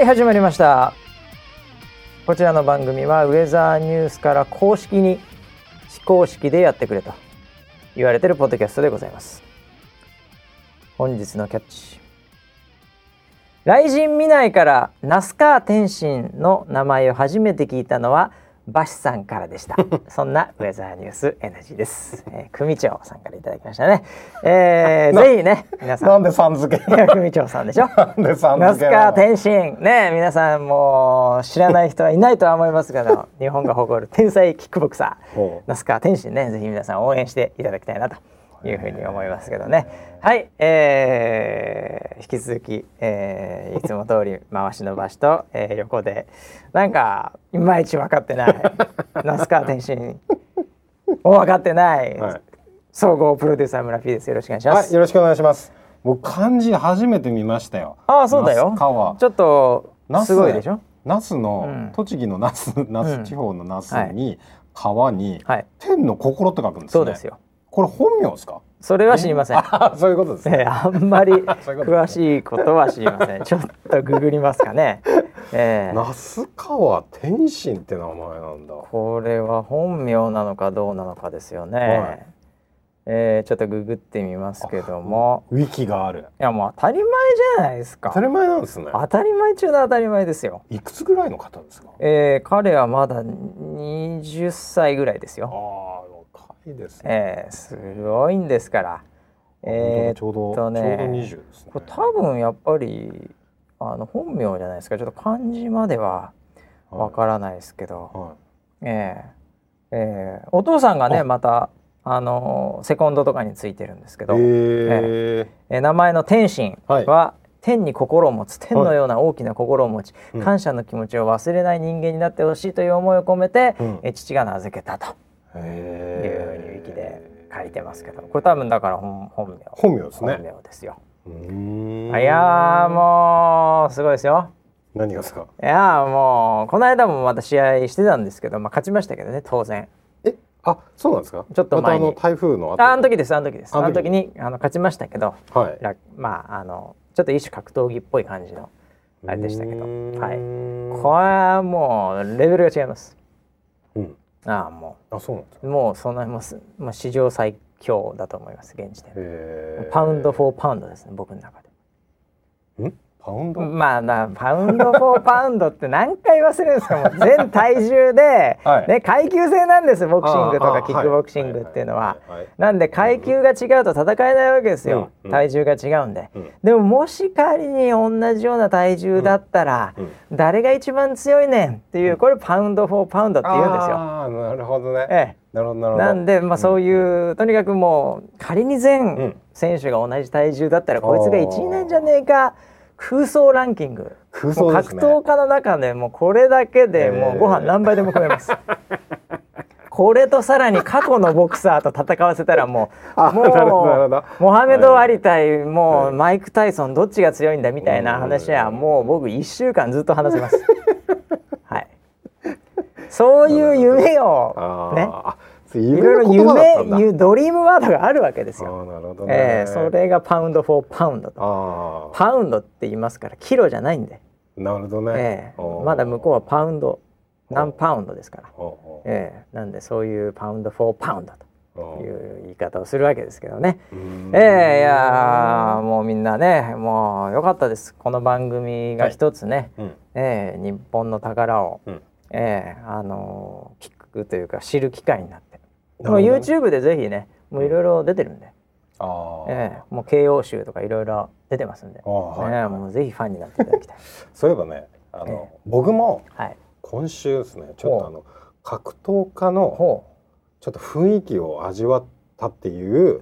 はい始まりました。こちらの番組はウェザーニュースから公式に非公式でやってくれと言われてるポッドキャストでございます。本日のキャッチ。雷神見ないから那須川天心の名前を初めて聞いたのはバシさんからでした。そんなウェザーニュースエナジーです、えー、組長さんからいただきましたね、えー、ぜひね皆さん。なんでさん付け？組長さんでしょ？なんでさん那須川付けなの？天心。ね皆さんもう知らない人はいないとは思いますけど日本が誇る天才キックボクサー。那須川天心ねぜひ皆さん応援していただきたいなというふうに思いますけどね。はい、えー、引き続き、えー、いつも通り回しの場所と、えー、横でなんかいまいち分かってない。那須川天心。も分かってない、はい。総合プロデューサー村 P です。よろしくお願いします、はい、よろしくお願いします。僕漢字初めて見ましたよ。ああそうだよ。川。ちょっとすごいでしょ？那須の、うん。栃木の那須那うん須地方の那須に、川に、はい。天の心って書くんですね。そうです。よこれ本名ですか？それは知りませんあそういうことですね。えーあんまり 詳しいことは知りません。ちょっとググりますかね。えー那須川天心って名前なんだ。これは本名なのかどうなのかですよね。はいえーちょっとググってみますけども、ウィキがある。いやもう当たり前じゃないですか当た。り前なんですね。当たり前中の当たり前ですよ。いくつぐらいの方ですか？えー彼はまだ20歳ぐらいですああよ。若いですね。えーすごいんですから。えーちょうど、とねちょうど二十ですね。これ多分やっぱりあの本名じゃないですか。ちょっと漢字まではわからないですけど、はええええ。お父さんがねあ。またあのセコンドとかについてるんですけい。ど、へええ。ー名前の天心は、は天に心を持つ天のような大きな心を持ち、うん。感謝の気持ちを忘れない人間になってほしいという思いを込めて、うん。えー父が名付けたというへふうにウィキで書いてますけどこれ多分だから本本名本名ですね。本名ですよ。いやーもうすごいですよ。何がですか？いやーもうこの間もまた試合してたんですけど、まあ、勝ちましたけどね当然。え？あそうなんですか？ちょっと前に。またあの台風の後？ああの時です。あの時ですあの時時にあの勝ちましたけどはい。らまああのちょっと一種格闘技っぽい感じのあれでしたけど。はい。これはもうレベルが違います。うんああもあそうなんですか。うもうそんなもうすもう史上最強だと思います現時点パウンド・フォー・パウンドですね僕の中で。ん？パウンド？まあなパウンド・フォー・ パウンドって何回忘れるんですか？もう全体重で、はい。ね、階級制なんですボクシングとかキックボクシングっていうのは。なんで階級が違うと戦えないわけですよ、うんうん。体重が違うんで、うん。でももし仮に同じような体重だったら、うん誰が一番強いねんっていうこれパウンド・フォー・パウンドって言うんですよ。ああなるほどね、えなるほどなるえ、ほど。なんで、まあ、そういう、とにかくもう仮にう全ん。選手が同じ体重だったら、こいつが1位なんじゃねえか空想ランキング。空想ね。格闘家の中でもうこれだけでもうご飯何杯でも食えます。これとさらに過去のボクサーと戦わせたらもうあもうどモハメド・アリ対もはい。うマイク・タイソンどっちが強いんだみたいな話はもう僕1週間ずっと話せます。はい、そういう夢を ねいろいろ夢ドリームワードがあるわけですあよ。ーなるほどね、えー、それがパウンド・フォー・パウンドと。あパウンドって言いますからキロじゃないんで、あなるほどね、えー。まだ向こうはパウンド何パウンドですから。ええなんでそういうパウンド・フォー・パウンドおという言い方をするわけですけどね。ええいやーもうみんなねもう良かったです。この番組が一つね、うん。ええ日本の宝を、うん。ええあのー聞くというか知る機会になってもう YouTube でぜひねもういろいろ出てるんで、ああ、ええもう慶応集とかいろいろ出てますんで、あーはい。ええもうぜひファンになっていただきたい。そういえばねあの、え僕もはい、今週ですねちょっとあの格闘家のほちょっと雰囲気を味わったっていう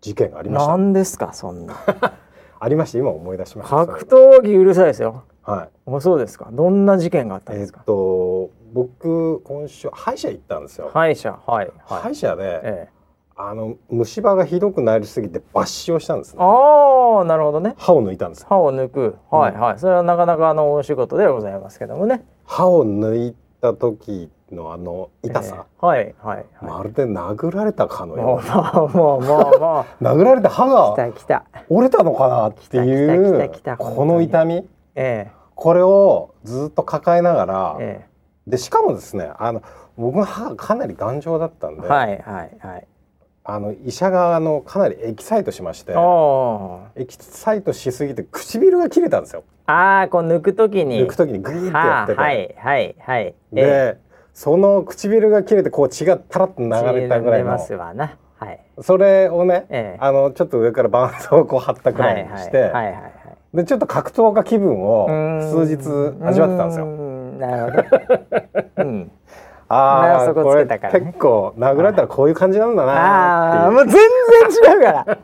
事件がありい、ました。何ですかそんな。ありました。今思い出しました。格闘技うるさいですよ。はい。もうそうですか？どんな事件があったんえっですか？と僕今週歯医者行ったんですよ、歯医者、はい、はい。歯医者で、ええ、あの虫歯がひどくなりすぎて抜歯をしたんですねああ、なるほどね。歯を抜いたんですよ歯を抜く、はい、はい。それはなかなかあのお仕事ではございますけどもね。歯を抜いた時のあの痛さ、ええはい、はい、はい。まるで殴られたかのもよう、もう、もう、もう、もう。殴られて歯来がた、来た。折れたのかなってい来た来た来うた来たこの痛みえこれをずっと抱えながら、えでしかもですねあの僕の歯がかなり頑丈だったんで、えはいはいはい。あの医者があのかなりエキサイトしましてエキサイトしすぎて唇が切れたんですよ。ああこう抜くときに。抜く時にグイーってやってて、はいはいはい。で、えその唇が切れてこう血がタラッと流れたぐらいの。出ますわな。はい。それをね、ええ。あのちょっと上から絆創をこう貼ったくらいにして、はいはいはいはい。でちょっと格闘家気分を数日味わってたんですよ。なるほど、うん、ああなそこつけたからね。結構殴られたらこういう感じなんだなああ。もう全然違うから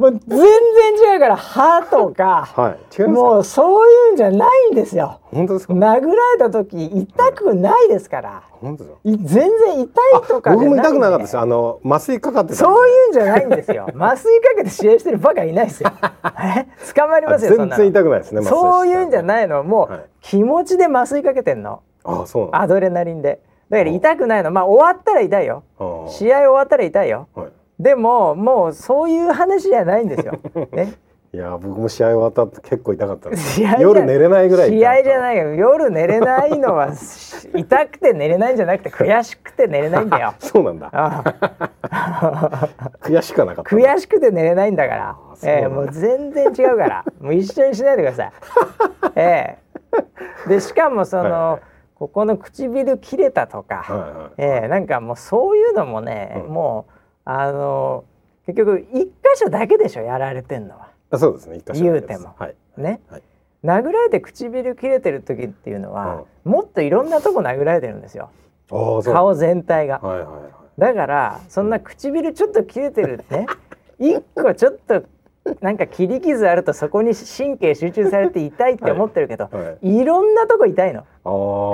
もう全然違うから歯とかはい。もうそういうんじゃないんですよ本当ですか？殴られた時痛くないですから本当ですか？い全然痛いとかじゃないんで僕も痛くなかったですよ。あの麻酔かかって。そういうんじゃないんですよ 麻酔かけて試合してるバカいないですよ え？捕まりあますよ全然痛くないですね。そういうんじゃい。ないのもう、はい気持ちで麻酔かけてんのあそうなんだ。アドレナリンでだから痛くないのまあ終わったら痛いよ試合終わったら痛いよはい。でももうそういう話じゃないんですよ。ね、いや僕も試合終わった後結構痛かった。試合夜寝れないぐらい。試合じゃないよ夜寝れないのはし痛くて寝れないんじゃなくて悔しくて寝れないんだよ。そうなんだ。悔しくはなかった。悔しくて寝れないんだからええもう全然違うからもう一緒にしないでください。ええでしかもその、はいはいここの唇切れたとか、はいはい。ええなんかもうそういうのもね、うんもうあの結局一箇所だけでしょやられてんのは。あそうですね。一箇所言うてもはい。ね、はい殴られて唇切れてる時っていうのは、もっといろんなとこ殴られてるんですよ。顔全体が。はいはいはい。だからそんな唇ちょっと切れてるね 一個ちょっと なんか切り傷あるとそこに神経集中されて痛いって思ってるけど、、はい。ろんなとこ痛いの。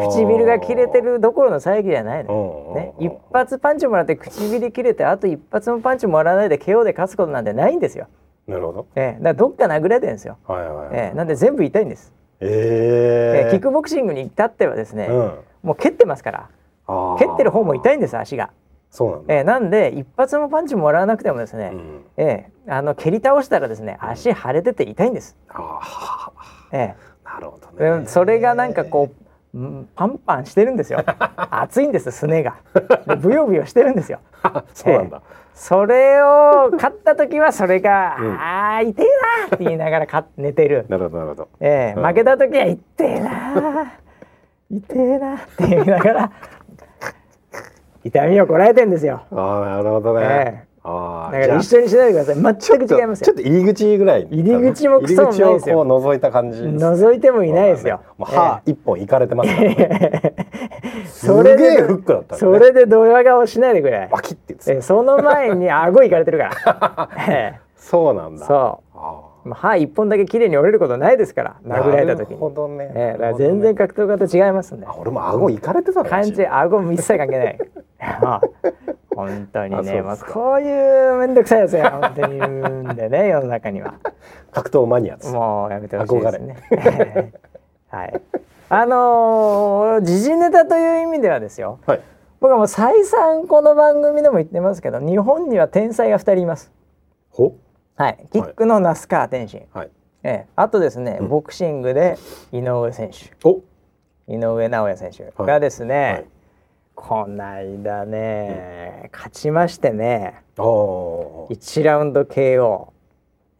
唇が切れてるどころの騒ぎじゃないの、うんね、うん一発パンチもらって唇切れてあと一発もパンチもらわないで KO で勝つことなんてないんですよ、なるほど。ええ。だどっか殴られてるんですよ、はいはいはい。ええ。なんで全部痛いんです、ええええキックボクシングに至ってはですね、うん。もう蹴ってますから。蹴ってる方も痛いんです足が、そうなんだ。ええなんで一発もパンチもらわなくてもですね、うん。ええあの蹴り倒したらですね足腫れてて痛いんです、ああ。えなるほどえね。でそれがなんかこううんパンパンしてるんですよ 熱いんですすねがでブヨブヨしてるんですよ そうなんだ。それを勝った時はそれが「うんああ痛えな」って言いながらか寝てる、なるほどなるほど。うんええ負けた時は「痛えな痛えな」って言いながら痛みをこらえてんですよああなるほどね。ええああ。だから一緒にしないでください全く違いますよちょっと入り口ぐらい。入り口もクソもないですよ覗いた感じ。覗いてもいないですよ、もう歯一本いかれてますからね。す それでげえフックだったね。それでドヤ顔しないでくれバキって言ってその前に顎いかれてるから、えそうなんだ。えそあうまあ歯一本だけ綺麗に折れることないですからあ。殴られた時なるにほどね。ええだからなるほどね全然格闘家と違いますんであ俺も顎いかれてたの感じ顎も一切関係ないあ 本当にねまあこういう面倒くさいやつが本当にいるんでね 世の中には格闘マニア。もうやめてほしいですね はいあのー時事ネタという意味ではですよはい。僕はもう再三この番組でも言ってますけど日本には天才が2人いますほ？はい。キックの那須川天心、はい。ええ。あとですね、うん。ボクシングで井上選手。お。井上尚弥選手はい。がですね、はい。こないだね、勝ちましてねああ。1ラウンド KO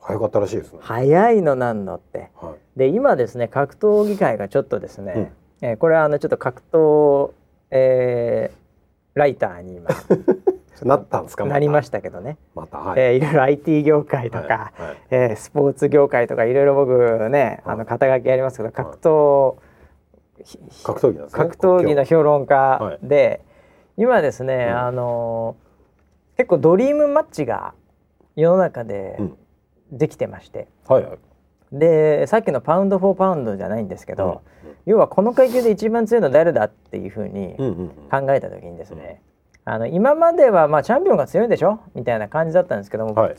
早かったらしいですね。早いのなんのって。はい。で今ですね格闘技界がちょっとですね、えーこれはあのちょっと格闘、えーライターに今 なったんですか。なりまししたけどね、また。はい。えーいろいろ IT 業界とか、はいはいえースポーツ業界とかいろいろ僕ね、あの肩書きありますけど格闘、ひ格闘技なんですね。格闘技の評論は家で、今ですね、うんあのー結構ドリームマッチが世の中でうんできてまして、はいはい。でさっきのパウンド・フォー・パウンドじゃないんですけど、要はこの階級で一番強いのは誰だっていうふうにうんうんうん。考えた時にですね、あの今まではまあチャンピオンが強いんでしょ？みたいな感じだったんですけども、はい。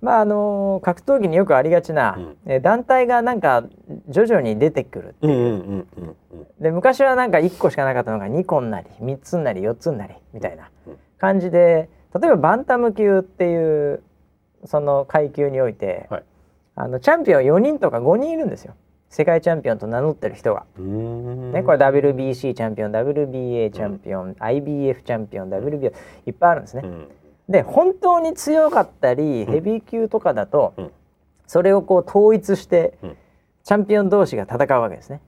まああの格闘技によくありがちな、うん。え団体がなんか徐々に出てくるう。んうんうんうんうん。で昔はなんか1個しかなかったのが2個になり3つになり4つになりみたいなうん。感じで例えばバンタム級っていうその階級において、はい。あのチャンピオン4人とか5人いるんですよ。世界チャンピオンと名乗ってる人が、うーん。ね、これ WBC チャンピオン WBA チャンピオン、IBF チャンピオン WBO いっぱいあるんですね。うん。で本当に強かったりうん。ヘビー級とかだと、うん。それをこう統一して、うん。チャンピオン同士が戦うわけですね。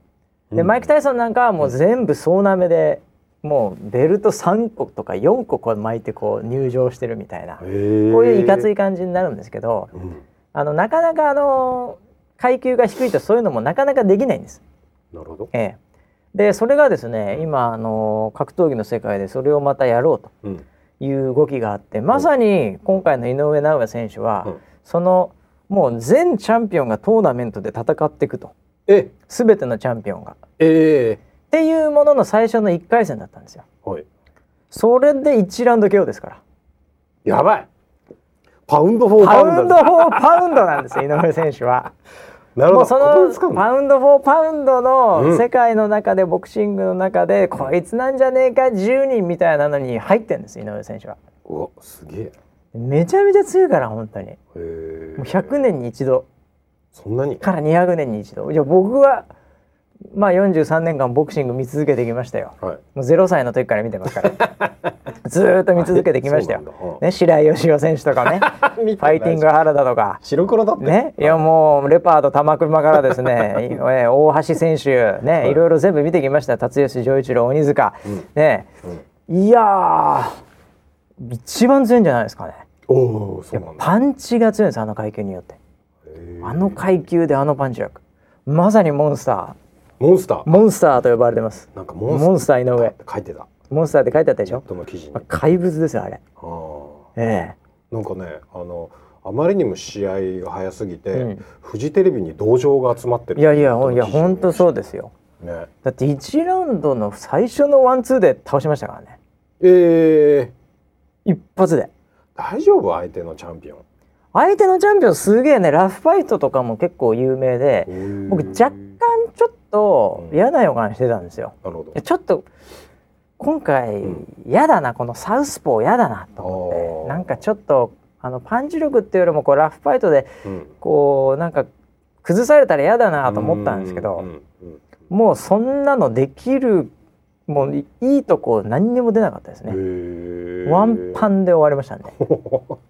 で、うん。マイク・タイソンなんかはもう全部総なめでもうベルト3個とか4個こう巻いてこう入場してるみたいな。こういういかつい感じになるんですけどうん。あのなかなかあの階級が低いとそういうのもなかなかできないんです。なるほどええ、でそれがですね今あの格闘技の世界でそれをまたやろうとうんいう動きがあってまさに今回の井上尚弥選手は、うんそのもう全チャンピオンがトーナメントで戦っていくとえ？全てのチャンピオンが。っえていうものの最初の1回戦だったんですよ。ー、はいそれで1ラウンド KO ですから。やばいパウンドフォーパウンドパウンドフォーパウンドなんですよ井上選手は。なるほど。もうそのの？パウンド・フォー・パウンドうのん。世界の中でボクシングの中で、こいつなんじゃねえか？10人みたいなのに入ってんです井上選手は。うわすげえ。めちゃめちゃ強いから本当に。もう100年に一度。そんなに？から200年に一度。いや僕はまあ43年間ボクシング見続けてきましたよ。はい。もう0歳の時から見てますから。ずーっと見続けてきましたよ。そうなんだ。ね白井義雄選手とかね、ファイティング原田とか。白黒だって。ね、いやもうレパード玉熊からですね、大橋選手ね、い。いろいろ全部見てきました。辰吉丈一郎、鬼塚、うん。ね、うん。いやー一番強いんじゃないですかね。おおそうなんだ。パンチが強いんですあの階級によって。あの階級であのパンチ力、まさにモンスタモンスター。ー、モンスターと呼ばれてます。なんかモンモンスター井上、書いてた。モンスターって書いてあったでしょ？ネットの記事に。まあ怪物ですよあれ。あーえなんかねあのあまりにも試合が早すぎて、うん。フジテレビに同情が集まってる。えいやいやいや本当そうですよ。ね。だって1ラウンドの最初のワンツーで倒しましたからね。えー、一発で。大丈夫？相手のチャンピオン。相手のチャンピオンすげえね。ラフファイトとかも結構有名で僕わりとうん。嫌な予感してたんですよ。なるほど。いやちょっと今回うん。嫌だなこのサウスポー嫌だなと思ってなんかちょっとあのパンチ力っていうよりもこうラフファイトでうん。こうなんか崩されたら嫌だなと思ったんですけどうんうんもうそんなのできるもういいいとこ何にも出なかったですね。うんワンパンで終わりましたんで。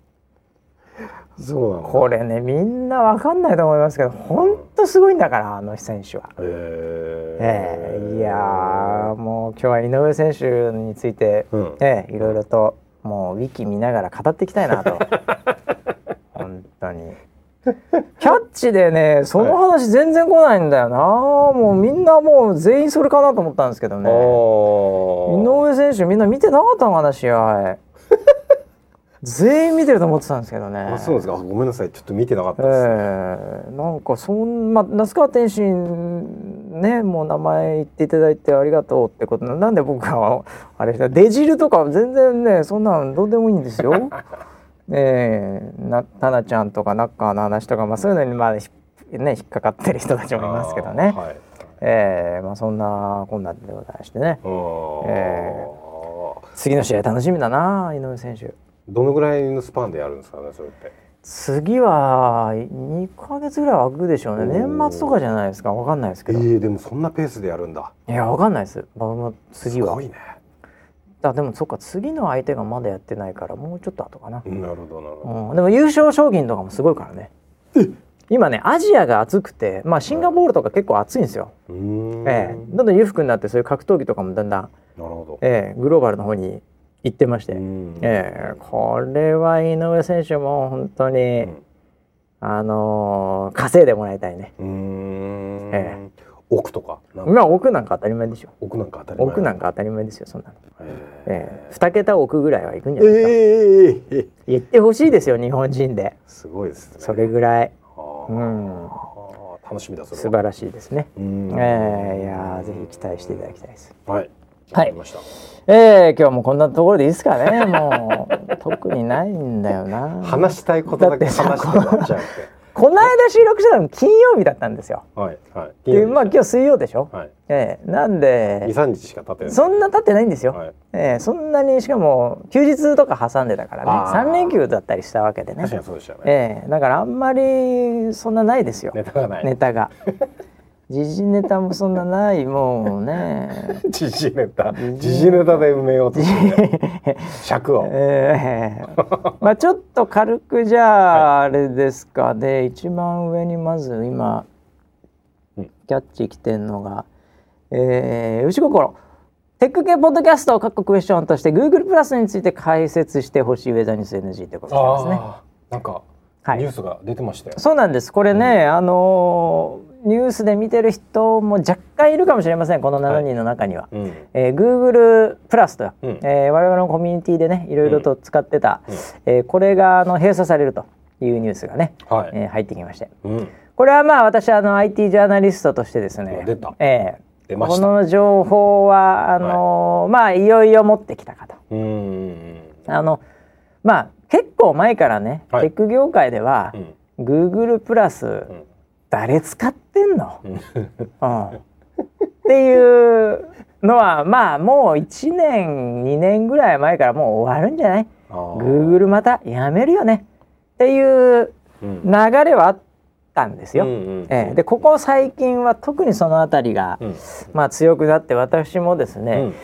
そうこれねみんなわかんないと思いますけど本当すごいんだからあの選手は。えええいやーもう今日は井上選手について、うん。ええいろいろともうウィキ見ながら語っていきたいなと。本当に。キャッチでねその話全然来ないんだよな、もうみんなもう全員それかなと思ったんですけどね。井井上選手みんな見てなかったのかな試合全員見てると思ってたんですけどね。あそうですか。あごめんなさい。ちょっと見てなかったえです、えなんかそんま那須川天心ねもう名前言っていただいてありがとうってこと。ななんで僕があれしたデジルとか全然ねそんなんどうでもいいんですよ。ええなタナちゃんとかナッカーの話とかまあそういうのにまあひね引っかかってる人たちもいますけどね。はい。ええまあそんなこんなでございましてね。あー。え次の試合楽しみだな井上選手。どのぐらいのスパンでやるんですかねそれって。次は2ヶ月ぐらい空くでしょうね。年末とかじゃないですか。わかんないですけど、えー、でもそんなペースでやるんだ。いやわかんないです。次は。すごいね。あでもそっか次の相手がまだやってないからもうちょっと後かな、なるほどなるほど、うん、でも優勝賞金とかもすごいからね。今ねアジアが熱くてまあシンガポールとか結構熱いんですよ、ええ。どんどん裕福になってそういう格闘技とかもだんだん、なるほど、ええグローバルの方に行ってまして、うん。ええこれは井上選手も本当に、うん。あのー稼いでもらいたいね。うーん。え奥とか？まあ奥なんか当たり前でしょ。奥なんか当たり前。奥なんか当たり前ですよそんなの、えええ。2桁億ぐらいはいくんじー、ゃないですか、えーえ。ー言ってほしいですよ日本人で。すごいですね。それぐらい。うん。楽しみだそれは。素晴らしいですね、うん。ええいやーぜひ期待していただきたいです。はい。はい。わかりましたええ今日もこんなところでいいですかね。もう 特にないんだよな。話したいことだけ話しちゃうっこの間収録したの金曜日だったんですよ。てはいはい。でまあ今日水曜でしょ、はい。ええなんで二三日しか経ってないそんな経ってないんですよ、はい。ええそんなにしかも休日とか挟んでたからね。あー。3連休だったりしたわけでね。確かにそうでしたね。ええだからあんまりそんなないですよ、ネタがない。ネタが 時事ネタもそんなないもうね。時事ネタ。時事ネタ。で埋めようとし尺を。えーまあちょっと軽くじゃああれですかね、一番上にまず今、うん。キャッチ来てんのがえー、牛心。テック系ポッドキャストを各クエスチョンとして Google プラスについて解説してほしいウェザーニュース NG ってことですね。なんかはい。ニュースが出てましたよ、そうなんです。これね、あのーニュースで見てる人も若干いるかもしれません。この7人の中には。うん。えー Google プラスと、うん。えー我々のコミュニティでねいろいろと使ってた、うん。えーこれがあの閉鎖されるというニュースがね、はい、えー入ってきまして。うん。これはまあ私あの IT ジャーナリストとしてですね出た。えーこの情報はあのーまあいよいよ持ってきたかと。あのまあ結構前からね、はい。テック業界ではう、ん。Google プラス、うん誰使ってんの、うん。うん、っていうのはまあもう1年2年ぐらい前からもう終わるんじゃない？Google またやめるよね。っていううん流れはあったんですよ。うんうんええ。でここ最近は特にその辺りが、うん。まあ、強くなって私もですね、うん。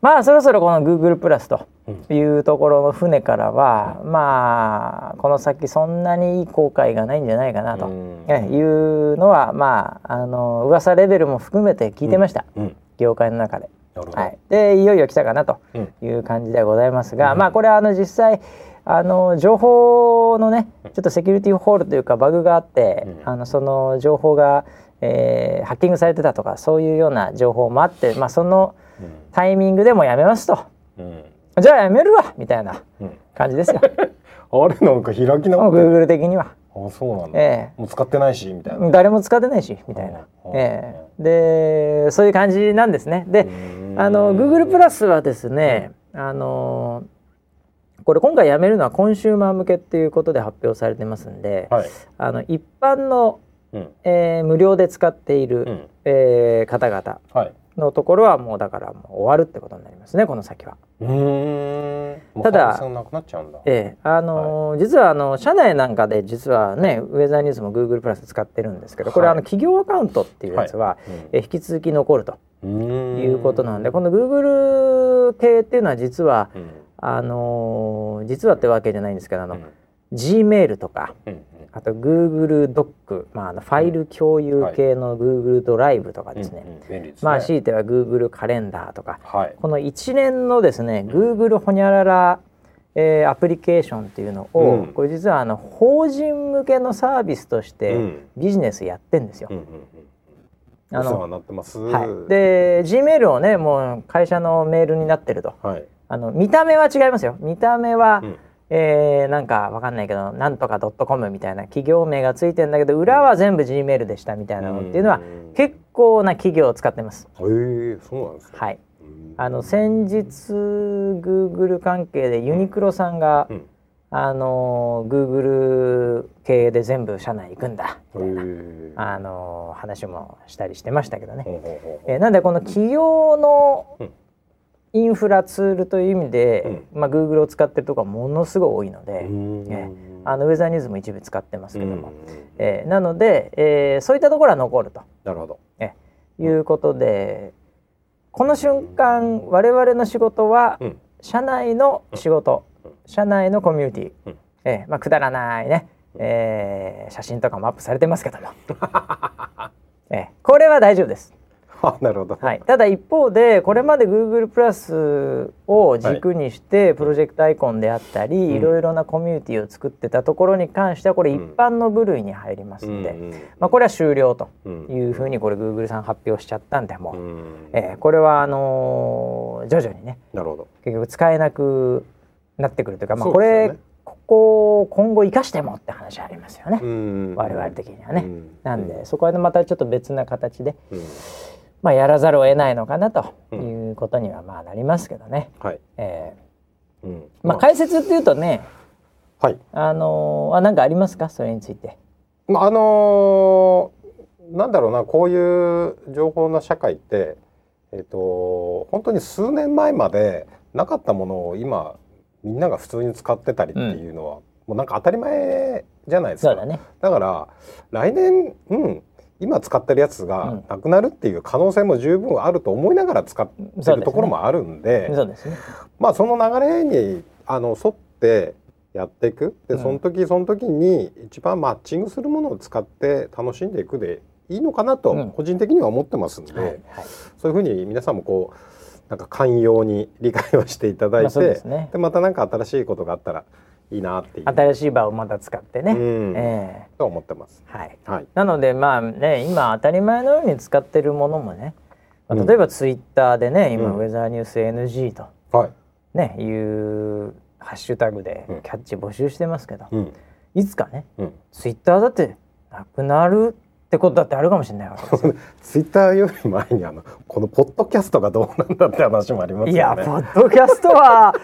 まあそろそろこの Google プラスとうんいうところの船からは、まあこの先そんなにいい後悔がないんじゃないかなと、いうのはまああの噂レベルも含めて聞いてました、うん。業界の中で。はい、でいよいよ来たかなとうん。いう感じでございますが、うん。まあこれはあの実際あの情報のねちょっとセキュリティホールというかバグがあって、うん。あのその情報が、えーハッキングされてたとかそういうような情報もあって、まあ、そのタイミングでもやめますと。うんうんじゃあやめるわみたいなうん。感じですよ。あれなんか開き直って。Google 的には。あそうなんだ、えもう使ってないしみたいな、誰も使ってないしみたいな、うんええ。でそういう感じなんですね。で、うん。あの Google プラスはですね、あのこれ今回やめるのはコンシューマー向けっていうことで発表されてますんで、はい、あの一般の、うん。えー無料で使っている、うん。えー方々。はい、のところはもうだからもう終わるってことになりますねこの先は。ただ可能性なくなっちゃうんだ。ええあのー実はあの社内なんかで実はねウェザーニュースも Google プラス使ってるんですけどこれ、はいあの企業アカウントっていうやつは、え引き続き残るとうん。いうことなんでこの Google 系っていうのは実はうん。あのー実はってわけじゃないんですけどあの、うん Gmail とかうんあと Google ドック、まあ、あのファイル共有系の Google ドライブとかですね、まあ強いては Google カレンダーとか。はい。この一連のですね Google ホニャララ、えーアプリケーションっていうのを、うん。これ実はあの法人向けのサービスとしうてん。ビジネスやってんですよ。うんうんうんあのになってます。はい、で Gmail をねもう会社のメールになってると。はい。あの見た目は違いますよ。見た目は、うんえーなんかわかんないけどなんとか .com みたいな企業名がついてんだけど裏は全部 Gmail でしたみたいなのっていうのはうん。結構な企業を使ってます。へえそうなんですね。はい。うん。あの先日 Google 関係でユニクロさんが、うん。あの Google 系で全部社内行くんだ。へえあの話もしたりしてましたけどね。えーなんでこの企業のうんインフラツールという意味で、まあ、Google を使ってるところがものすごい多いので、うん。えあのウェザーニューズも一部使ってますけども、うんえーなので、えーそういったところは残ると。なるほど。いうことで、この瞬間我々の仕事はうん。社内の仕事、うん。社内のコミュニティ、うん。えーまあ、くだらないね、えー写真とかもアップされてますけども、えーこれは大丈夫です。あなるほど。はい、ただ一方でこれまで Google プラスを軸にしてプロジェクトアイコンであったり、ん。いろいろなコミュニティを作ってたところに関してはこれ一般の部類に入りますんで、うんうんまあ、これは終了とうん。いうふうにこれ Google さん発表しちゃったんでもう、うん。えーこれはあのー徐々にねなるほど。結局使えなくなってくるというか、まあ、これここを今後生かしてもって話ありますよね、うん。我々的にはね。うん。なんでそこはまたちょっと別な形で、うんまあ、やらざるを得ないのかなということにはまあなりますけどね。はい。えうん。ーまあ、解説っていうとね、はい。あのーあなんかありますか？それについて。まああのーなんだろうなこういう情報の社会ってえっ、と本当に数年前までなかったものを今みんなが普通に使ってたりっていうのは、もうなんか当たり前じゃないですか。そうだね。だから来年うん今使ってるやつがうん。なくなるっていう可能性も十分あると思いながら使ってるところもあるんでまあその流れにあの沿ってやっていく。でうん。その時その時に一番マッチングするものを使って楽しんでいくでいいのかなとうん。個人的には思ってますんで、はいはい。そういうふうに皆さんもこうなんか寛容に理解をしていただいて、でまたなんか新しいことがあったらいいなっていう新しい場をまた使ってね、うんえと思ってます。えはいはい。なのでまあね今当たり前のように使ってるものもね、まあうん例えばツイッターでね今、うんウェザーニュース NG とはい。ねいうハッシュタグでうんキャッチ募集してますけど、うん。いつかねうん。ツイッターだってなくなるってことだってあるかもしれないわけですよ。ツイッターより前にあのこのポッドキャストがどうなんだって話もありますよね。いやポッドキャストは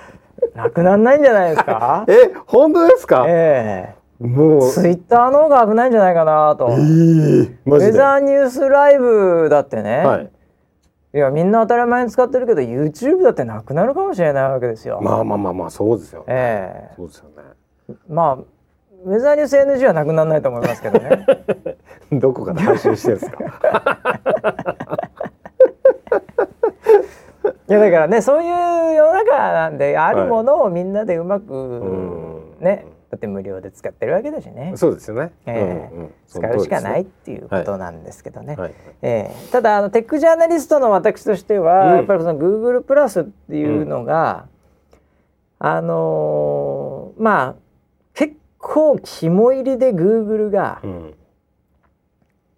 なくならないんじゃないですか？え本当ですか？えもうえツイッターの方が危ないんじゃないかなと。えウー、マジで。ェザーニュースライブだってね、はい。いやみんな当たり前に使ってるけど YouTube だってなくなるかもしれないわけですよ。まあまあまあまあそうですよね。えそうですよね。えまあウェザーニュース NG はなくならないと思いますけどね。どこかで配信してるんですか？いやだからねそういう世の中なんであるものをみんなでうまく、ん。ねだって無料で使ってるわけだしね。そうですよね。ええ。うんうん。使うしかないっそていうことなんですけどね。はい。ええ。ただあのテックジャーナリストの私としては、うん。やっぱりその Google プラスっていうのが、あのーまあ結構肝入りで Google がうん。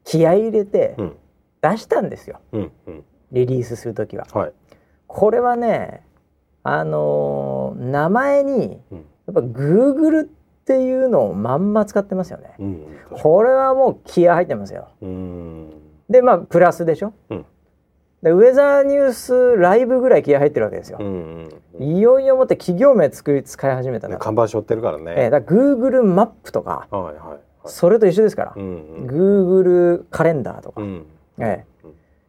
気合い入れてうん。出したんですよ。うん。うん。リリースする時は。はい。これはねあのー名前にうんやっぱ Google っていうのをまんま使ってますよね。うん。これはもう気合入ってますよ。うん。でまあプラスでしょ？うんでウェザーニュースライブぐらい気合入ってるわけですよう。んうん。いよいよもって企業名作り使い始めたな。ね看板背負ってるからね。えーだから Google マップとかはいはいはい。それと一緒ですから。うんうん。Google カレンダーとか。うん。ええ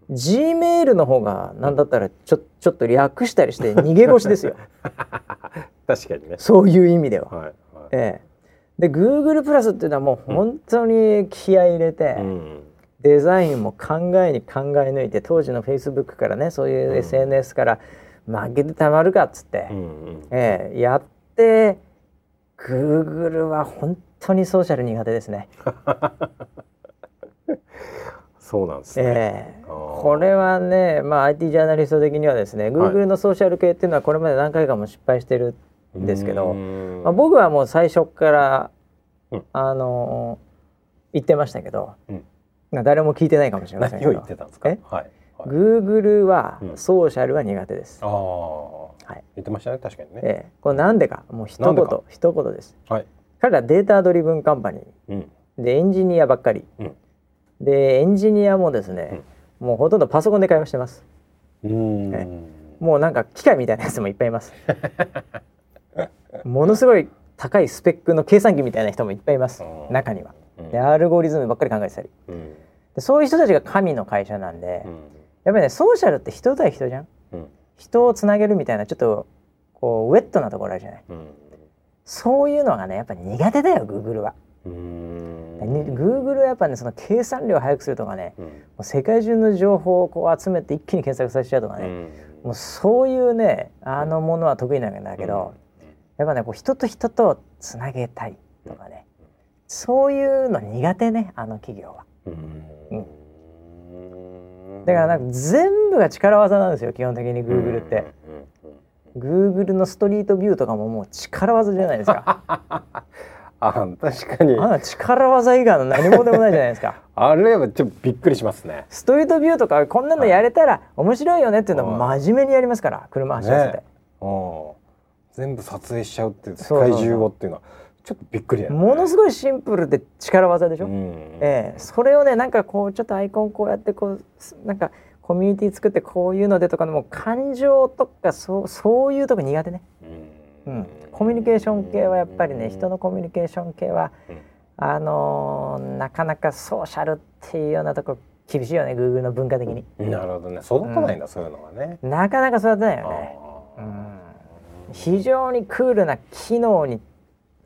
Gmail の方がなんだったらちょちょっと略したりして逃げ腰ですよ。確かにね。そういう意味では。はいはい。ええで Google プラスっていうのはもう本当に気合い入れて、うん。デザインも考えに考え抜いて当時の Facebook からねそういう SNS から負けてたまるかっつって、うんうん。ええやって Google は本当にソーシャル苦手ですね。そうなんですね。えーこれはね、まあ、IT ジャーナリスト的にはですね Google のソーシャル系っていうのはこれまで何回かも失敗してるんですけど、うんまあ、僕はもう最初から、うんあの言ってましたけど、うんまあ誰も聞いてないかもしれませんけど何を言ってたんですか？え？はい。はい。Google はうんソーシャルは苦手です。ああ。はい言ってましたね確かにね。ええこれなんでか？もう一言一言です。はい。彼らデータドリブンカンパニうん。ーでエンジニアばっかり、うんでエンジニアもですね、もうほとんどパソコンで会話してます。もうなんか機械みたいなやつもいっぱいいます。ものすごい高いスペックの計算機みたいな人もいっぱいいますうん中には。うんでアルゴリズムばっかり考えてたりうん。でそういう人たちが神の会社なんで、うん。やっぱりねソーシャルって人対人じゃんうん。人をつなげるみたいなちょっとこうウェットなところあるじゃないうん。そういうのがねやっぱり苦手だよ Google は。うん。に Google はやっぱねその計算量を速くするとかねうん。もう世界中の情報をこう集めて一気に検索させちゃうとかね、うん。もうそういうねあのものは得意なんだけど、やっぱねこう人と人とつなげたいとかね、そういうの苦手ねあの企業は。うん。だからなんか全部が力技なんですよ基本的に Google って。うん。うん Google のストリートビューとかももう力技じゃないですか。あ確かにあ力技以外の何もでもないじゃないですか。あれはちょっとびっくりしますね。ストリートビューとかこんなのやれたら面白いよねっていうのを真面目にやりますから車走らせて。ねうん全部撮影しちゃうって世そうそうそう界中をっていうのはちょっとびっくりね。ものすごいシンプルで力技でしょ？うんええそれをねなんかこうちょっとアイコンこうやってこうすなんかコミュニティ作ってこういうのでとかのもう感情とかそうそういうとこ苦手ね、うん、コミュニケーション系はやっぱりね人のコミュニケーション系は、うん。あのーなかなかソーシャルっていうようなとこ厳しいよね Google の文化的に。なるほどね。育たないんだ、そういうのはね。なかなか育てないよね、うん、非常にクールな機能に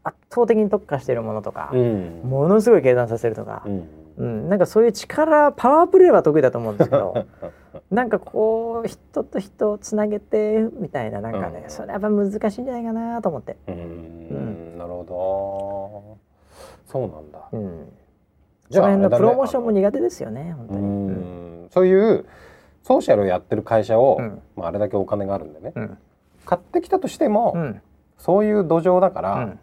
圧倒的に特化しているものとか、うん。ものすごい計算させるとか、うん。うん、なんかそういう力パワープレイは得意だと思うんですけど なんかこう人と人をつなげてみたいななんかね、うん。それやっぱ難しいんじゃないかなと思って、うーん。なるほど。そうなんだ。うん、じゃあその辺のプロモーションも苦手ですよね本当うに。ん。そういうソーシャルをやってる会社を、うん。まあ、あれだけお金があるんでね、うん。買ってきたとしても、うん。そういう土壌だから、うん。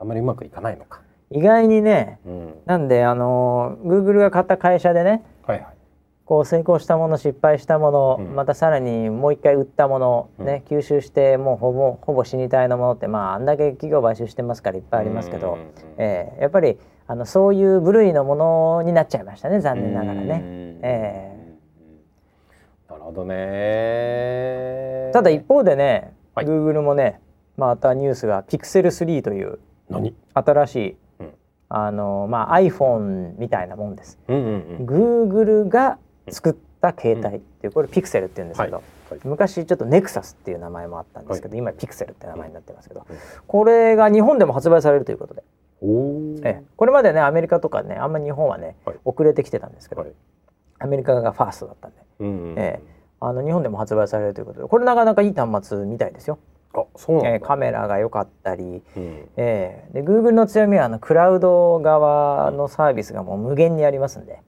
あんまりうまくいかないのか。意外にねうん、なんであの Google が買った会社でねはいはい。こう成功したもの失敗したもの、うんまたさらにもう一回売ったもの、ね吸収してもうほぼほぼ死に体のものってまああんだけ企業買収してますからいっぱいありますけど、えーやっぱりあのそういう部類のものになっちゃいましたね残念ながらね。うんえなるほどね。ただ一方でね、はい Google もねまたニュースが Pixel3 という何？新しい、うんあのまあ iPhone みたいなもんです。うんうんうん。Google が作った携帯っていうこれ Pixel って言うんですけど、昔ちょっと Nexus っていう名前もあったんですけど、今 Pixel って名前になってますけど、うん。これが日本でも発売されるということで、これまでねアメリカとかねあんま日本はね、はい。遅れてきてたんですけど、はい。アメリカがファーストだったんで。ええ。あの日本でも発売されるということでこれなかなかいい端末みたいですよ。あ、そうなんだ。ええカメラが良かったり、うん。ええ。で Google の強みはあのクラウド側のサービスがもう無限にありますんで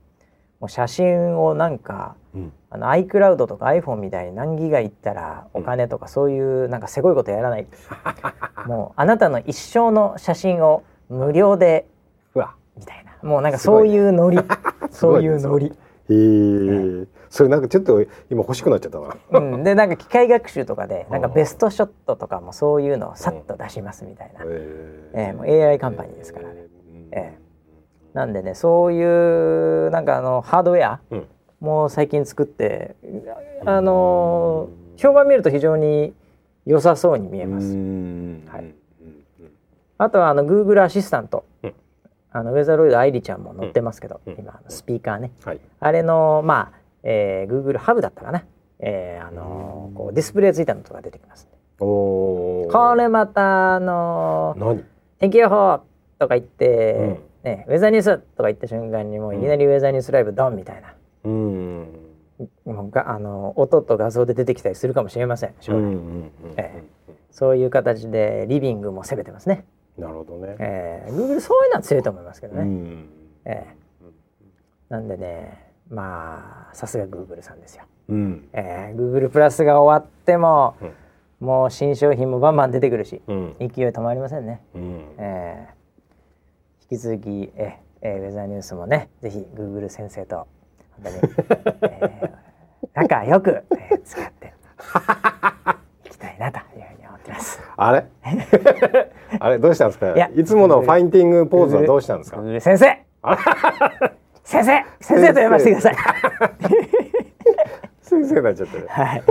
もう写真をなんかうん。あの iCloud とか iPhone みたいに何ギガいったらお金とかそういうなんかせこいことやらない、もうあなたの一生の写真を無料でうわ。みたいな。もうなんかそういうノリ、そういうノリ、へえ。それなんかちょっと今欲しくなっちゃったな。うん、でなんか機械学習とかでなんかベストショットとかもそういうのをさっと出しますみたいな、え。ええもう AI カンパニーですからね。うん。ええなんでねそういうなんかあのハードウェアうん。も最近作ってあの評判見ると非常に良さそうに見えます。ははい。あとはあの Google アシスタント、うん。あのウェザーロイド愛理ちゃんも乗ってますけど、うん。今スピーカーね、はい。あれのまあ、えー、Google ハブだったかな、えーあのこうディスプレイついたのとか出てきますおお。これまたあの何？天気予報とか言って、うんね、ウェザーニュースとか言った瞬間にもういきなりウェザーニュースライブドンみたいな、うん。もうがあの音と画像で出てきたりするかもしれません将来、うんうんうんえそういう形でリビングも攻めてますね、なるほどね。えー、Google そういうのは強いと思いますけどね、うん。えーなんでねまあさすが Google さんですよ、うん。えー、Google プラスが終わっても、もう新商品もバンバン出てくるしうん。勢い止まりませんね、うん。えー引き続き、えーえーウェザーニュースもねぜひ Google 先生と本当に、えー 仲良く、えー使 っていきたいなというふうに思ってます。あれ？あれどうしたんですか？いやいつものファインティングポーズはどうしたんですか？Google 先生先生先生と呼ばせてください。先生になっちゃってるはい。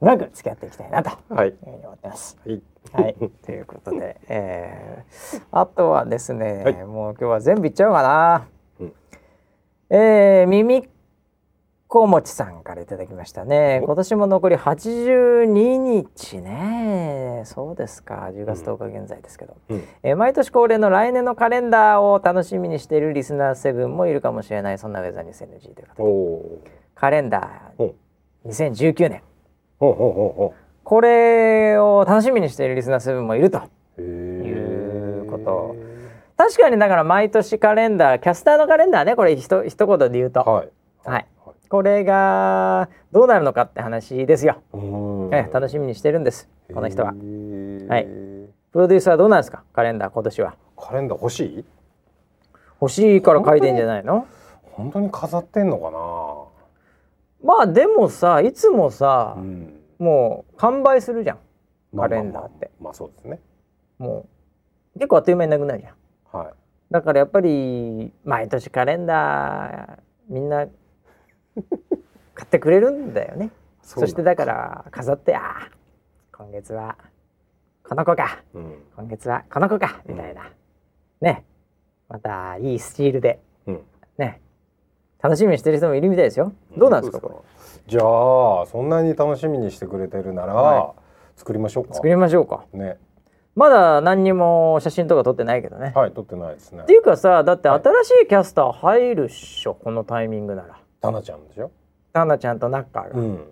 うまく付き合っていきたいなというはいふうに思ってます。はいはい、ということで、えー、あとはですね、はい。もう今日は全部いっちゃおうかな。うん。えー、耳っこもちさんからいただきましたね。今年も残り82日ね。そうですか。10月10日現在ですけど、うん。えー毎年恒例の来年のカレンダーを楽しみにしているリスナー7もいるかもしれない。そんなウェザーニュース NG ということでカレンダほー2019年。ほうほうほうほこれを楽しみにしているリスナー7もいると。いうこと。確かにだから毎年カレンダーキャスターのカレンダーねこれひと一言で言うと、はい。はい。これがどうなるのかって話ですよ、うん。ええ楽しみにしてるんですこの人は。はい。プロデューサーはどうなんですか？カレンダー今年は。カレンダー欲しい？欲しいから書いてんじゃないの？本当に飾ってんのかまあでもさいつもさな、うんもう完売するじゃん。まあカレンダーって。まあまあまあそうですね。もう結構あっという間になくなるじゃん。はい。だからやっぱり毎年カレンダーみんな 買ってくれるんだよね。そしてだから飾ってああ今月はこの子か。うん。今月はこの子か。みたいな、ね。またいいスチールで。うん。ね。楽しみにしてる人もいるみたいですよ。どうなんですかこじゃあそんなに楽しみにしてくれてるなら、は作りましょうか。れ作りましょうか。ね。まだ何にも写真とか撮ってないけどね、はい撮ってないですね。っていうかさだってはい。新しいキャスター入るっしょこのタイミングなら。タナちゃんでしょ？タナちゃんとナッカーが、うん。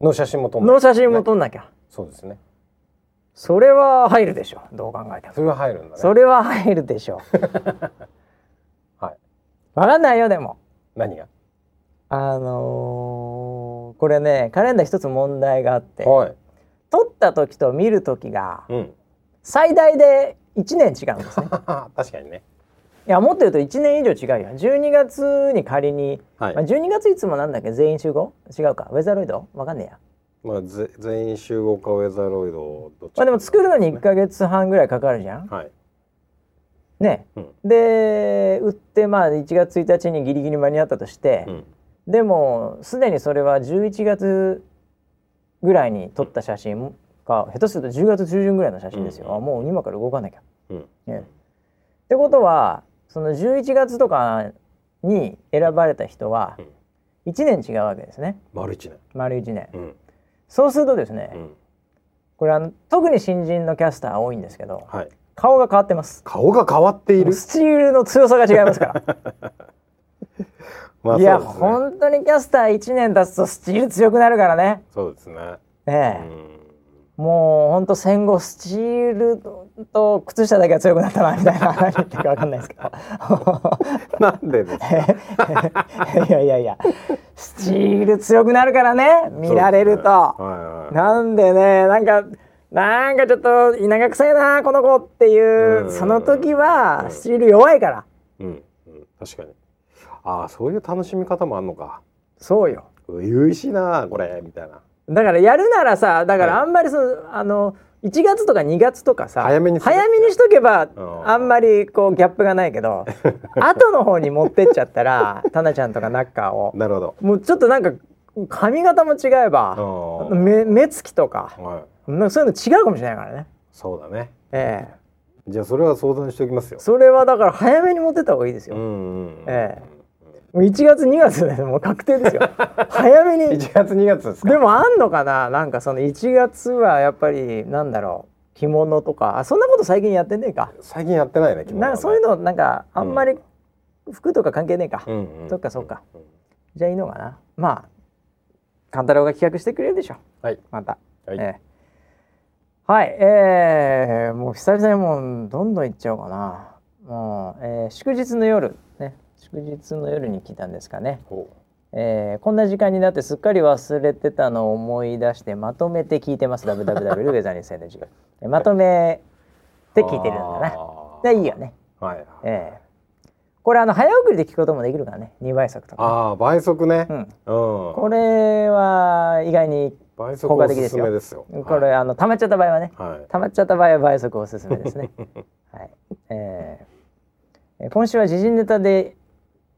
の写真も撮んないの写真も撮んなきゃ、そうですね。それは入るでしょどう考えても。それは入るんだね。それは入るでしょ。はい。わかんないよでも。何が？あのーこれねカレンダー一つ問題があってはい。撮った時と見る時がうん。最大で1年違うんですね。確かにね。いやもっと言うと1年以上違うよ12月に仮に、はい。まあ、12月いつもなんだっけ？全員集合？違うか。ウェザーロイド？わかんねえや。まあぜ全員集合かウェザーロイドどっちまあでも作るのに1か月半ぐらいかかるじゃん。はい。ね、うん。で売ってまあ1月1日にギリギリ間に合ったとして、うんでもすでにそれは11月ぐらいに撮った写真か下手すると10月中旬ぐらいの写真ですよ、うんあもう今から動かなきゃ。うん。ね。ってことはその11月とかに選ばれた人は1年違うわけですね。丸一年。丸1年。うん。そうするとですね、うん。これあの特に新人のキャスター多いんですけどはい。顔が変わってます。顔が変わっている。スチールの強さが違いますから。まあいや、本当にキャスター1年経つとスチール強くなるからね。そうですね。ねもう本当戦後スチールと靴下だけは強くなったなみたいな何言ってるかわかんないですけど。なんでですか？いやいやいや、スチール強くなるからね、見られると。はいはい。なんでね、なんか。なんかちょっと稲が臭いなこの子っていう、うん。その時はうん。スチール弱いから、うん。うん。確かにああそういう楽しみ方もあんのか。そうよ。初々しいなこれみたいな。だからやるならさだからはい。あんまりその、あの1月とか2月とかさ早めに早めにしとけばうん。あんまりこうギャップがないけど 後の方に持ってっちゃったらタナちゃんとかナッカーをなるほど。もうちょっとなんか髪型も違えばうん。目目つきとかはい。なんかそういうの違うかもしれないからね。そうだね。ええ。じゃあそれは相談しておきますよ。それはだから早めに持ってった方がいいですよ。うんうんうん。えもう1月2月でもう確定ですよ。早めに。1月2月ですか？でもあんのかな？なんかその1月はやっぱりなんだろう着物とかあそんなこと最近やってねえか。最近やってないね着物なんかそういうのなんかあんまり服とか関係ねえか。うんうんそっかそっかうんじゃあいいのかな？まあ勘太郎が企画してくれるでしょ。はいまた。はいええはい、えー、もう久々にもうどんどん行っちゃおうかな。もう、えー祝日の夜ね祝日の夜に来たんですかね。ほえーこんな時間になってすっかり忘れてたのを思い出してまとめて聞いてます。WWW ウェザーニュース NG えまとめて聞いてるんだなでいいよね。はいはいええこれあの早送りで聞くこともできるからね。2倍速とか、ああ倍速ね。うん、うん。これは意外に倍速おすすめですよ。これ、あの溜まっちゃった場合はね。はい。溜まっちゃった場合は倍速おすすめですね。はい。えーえー今週は時事ネタで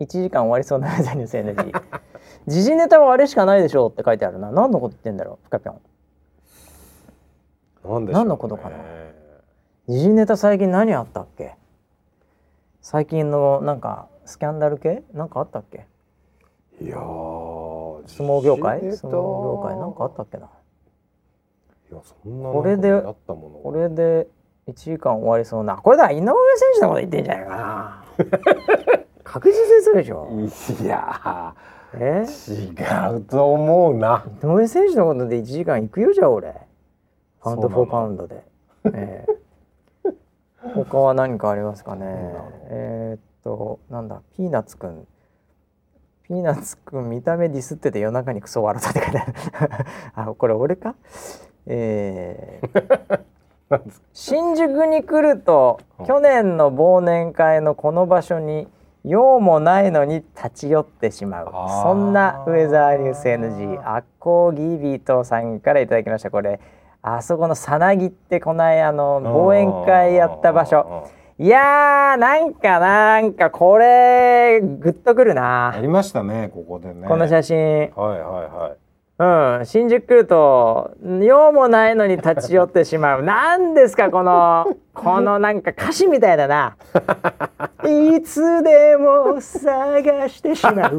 1時間終わりそうなウェザーニュース NG 時事ネタはあれしかないでしょうって書いてあるな。何のこと言ってんだろう深ぴょん。なんでしょうね。何のことかな。時事ネタ最近何あったっけ？最近のなんかスキャンダル系？なんかあったっけ？いやー相撲業界？相撲業界？なんかあったっけな？いやそんなこれでこれで1時間終わりそうな。これだ井上選手のこと言ってんじゃないかな確実にそうでしょ。いやえ？ー違うと思うな。井上選手のことで1時間行くよじゃあ俺。パウンド・フォー・そうなのパウンドで、ええ。他は何かありますかね。えーっとなんだピーナッツくん。ピーナッツくん見た目ディスってて夜中にクソ笑ったって書いてある。あこれ俺か？えー。新宿に来るとうん。去年の忘年会のこの場所に用もないのに立ち寄ってしまう。そんなウェザーニュース NG アッコーギビートさんからいただきました。これあそこのさなぎってこの間あの忘年会やった場所。いやーなんかなんかこれグッとくるやなりましたねここでね。この写真。はいはいはいうん、新宿来ると用もないのに立ち寄ってしまう。何ですかこのこのなんか歌詞みたいだな。いつでも探してしまう。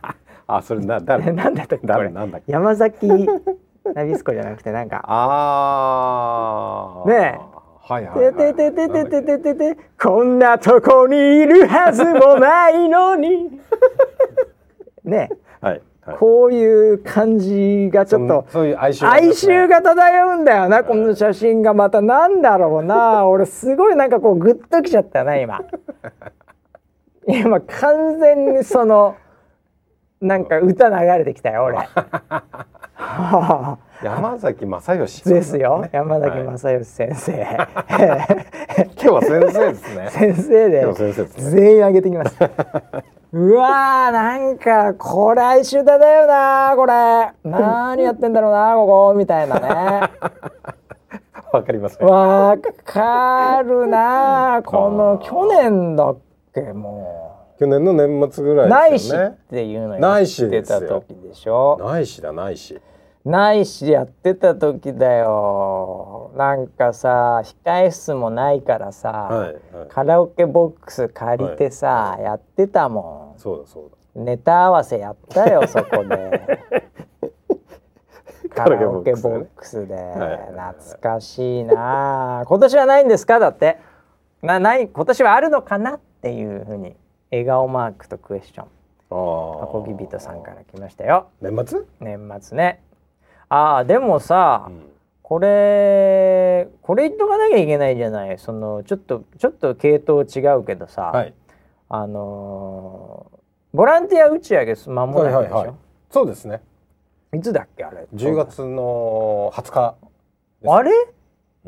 あそれな誰？なんだったっけ誰？なんだっけ？山崎ナビスコじゃなくてなんか。ああねえ。はいはいはいてててててててててこんなとこにいるはずもないのに。ねはいはいこういう感じがちょっとそういう哀愁が漂うんだよなこの写真がまたなんだろうな。俺すごいなんかこうグッときちゃったな今。今完全にそのなんか歌流れてきたよ俺。は あ山崎正義ですよ。ね山崎はい正義先生。今日は先生ですね。先生で先生全員上げてきますうわーなんかこれ哀愁だよなこれ。何やってんだろうなここみたいなね。わかりますね。わかるなこの去年だっけも去年の年末ぐらうないしっていうのやないってた時でしょ。ないしだないしないしやってた時だよ。なんかさ控え室もないからさ、はいはい。カラオケボックス借りてさ、やってたもそうだそうだ。んネタ合わせやったよそこで。カ カララオケボックスで。いはい懐かしいな。今年はないんですか？だって。なない今年はあるのかなっていうふうに。笑顔マークとクエスチョン。ああアコギビトさんから来ましたよ。年末？年末ねああでもさ、うん。これこれ言っとかなきゃいけないじゃない？そのちょっとちょっと系統違うけどさ、はい。あのーボランティア打ち上げ間もなくでしょ、はいはいはい。そうですね。いつだっけあれ？10月の20日。あれ？